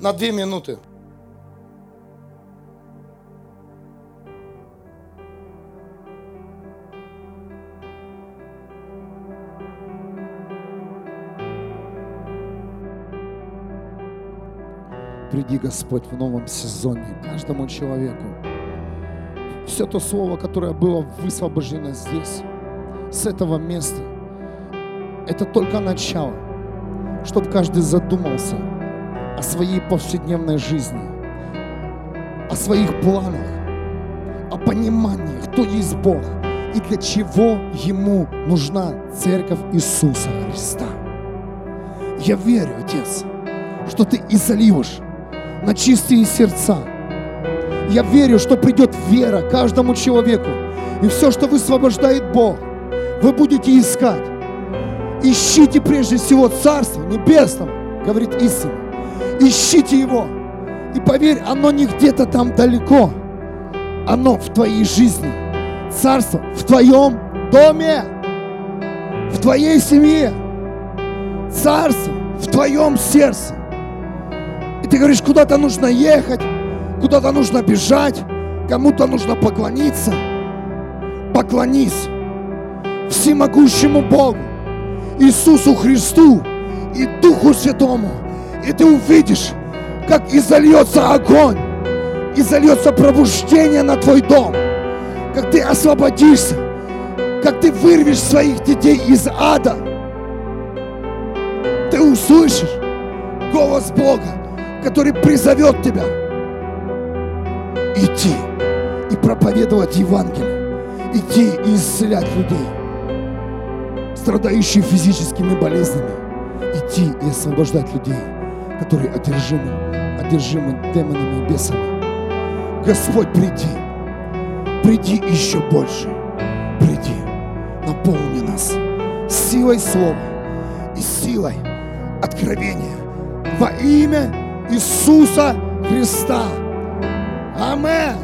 на две минуты. Приди, Господь, в новом сезоне каждому человеку. Все то слово, которое было высвобождено здесь, с этого места, это только начало, чтобы каждый задумался о своей повседневной жизни, о своих планах, о понимании, кто есть Бог и для чего Ему нужна церковь Иисуса Христа. Я верю, Отец, что Ты изольешь на чистые сердца. Я верю, что придет вера каждому человеку. И все, что высвобождает Бог, вы будете искать. Ищите прежде всего Царство Небесного, говорит истина. Ищите Его. И поверь, оно не где-то там далеко. Оно в твоей жизни. Царство в твоем доме. В твоей семье. Царство в твоем сердце. И ты говоришь, куда-то нужно ехать, куда-то нужно бежать, кому-то нужно поклониться. Поклонись всемогущему Богу, Иисусу Христу и Духу Святому. И ты увидишь, как изольется огонь, изольется пробуждение на твой дом, как ты освободишься, как ты вырвешь своих детей из ада. Ты услышишь голос Бога, который призовет тебя идти и проповедовать Евангелие, идти и исцелять людей, страдающих физическими болезнями, идти и освобождать людей, которые одержимы, одержимы демонами и бесами. Господь, приди, приди еще больше, приди, наполни нас силой слова и силой откровения во имя Иисуса Христа. Амен.